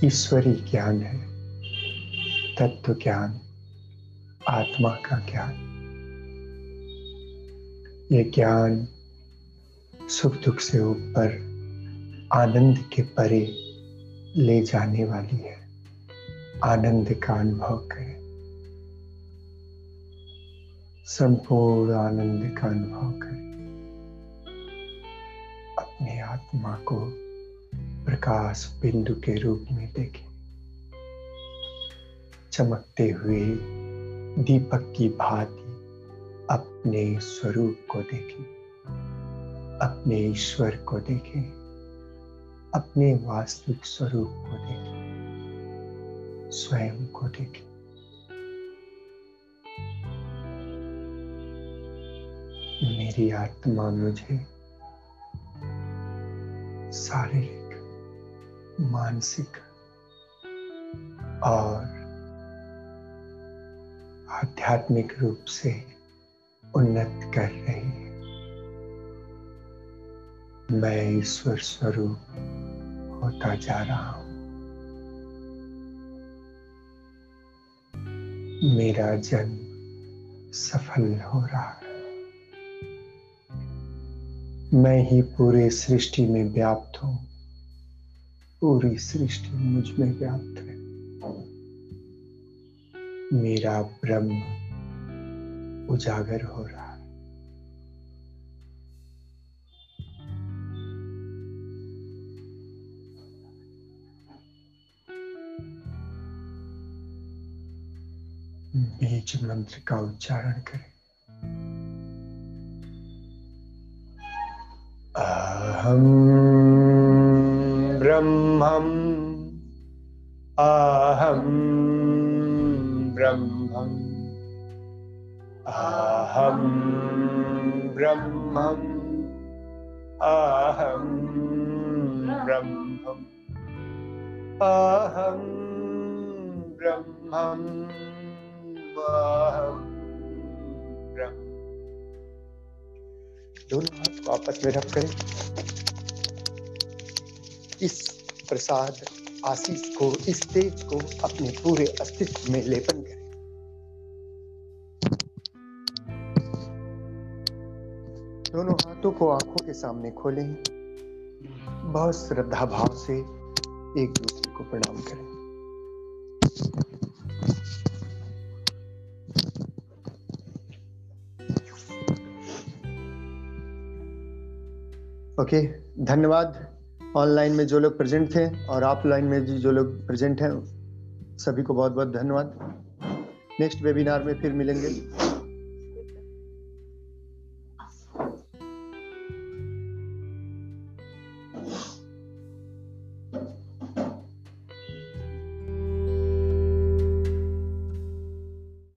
ईश्वरी ज्ञान है, तत्व ज्ञान, आत्मा का ज्ञान। ये ज्ञान सुख दुख से ऊपर, आनंद के परे ले जाने वाली है। आनंद का अनुभव करें। संपूर्ण आनंद का अनुभव करें। अपने आत्मा को प्रकाश बिंदु के रूप में देखें। चमकते हुए दीपक की भांति अपने स्वरूप को देखें। अपने ईश्वर को देखें। अपने वास्तविक स्वरूप को देखें। स्वयं को देखें। मेरी आत्मा मुझे शारीरिक, मानसिक और आध्यात्मिक रूप से उन्नत कर रही है। मैं ईश्वर स्वरूप होता जा रहा हूँ। मेरा जन्म सफल हो रहा है। मैं ही पूरे सृष्टि में व्याप्त हूँ। पूरी सृष्टि मुझमें व्याप्त है। मेरा ब्रह्म उजागर हो रहा बीज मंत्र का उच्चारण करें। अहम ब्रह्मम अहम ब्रह्मम अहम ब्रह्मम अहम ब्रह्मम अहम ब्रह्म। दोनों हाथ को आपस में रख करें। इस प्रसाद आशीष को, इस तेज को अपने पूरे अस्तित्व में लेपन करें। दोनों हाथों को आँखों के सामने खोलें। बहुत श्रद्धा भाव से एक दूसरे को प्रणाम करें। ओके धन्यवाद। ऑनलाइन में जो लोग प्रेजेंट थे और ऑफलाइन में भी जो लोग प्रेजेंट हैं, सभी को बहुत बहुत धन्यवाद। नेक्स्ट वेबिनार में फिर मिलेंगे।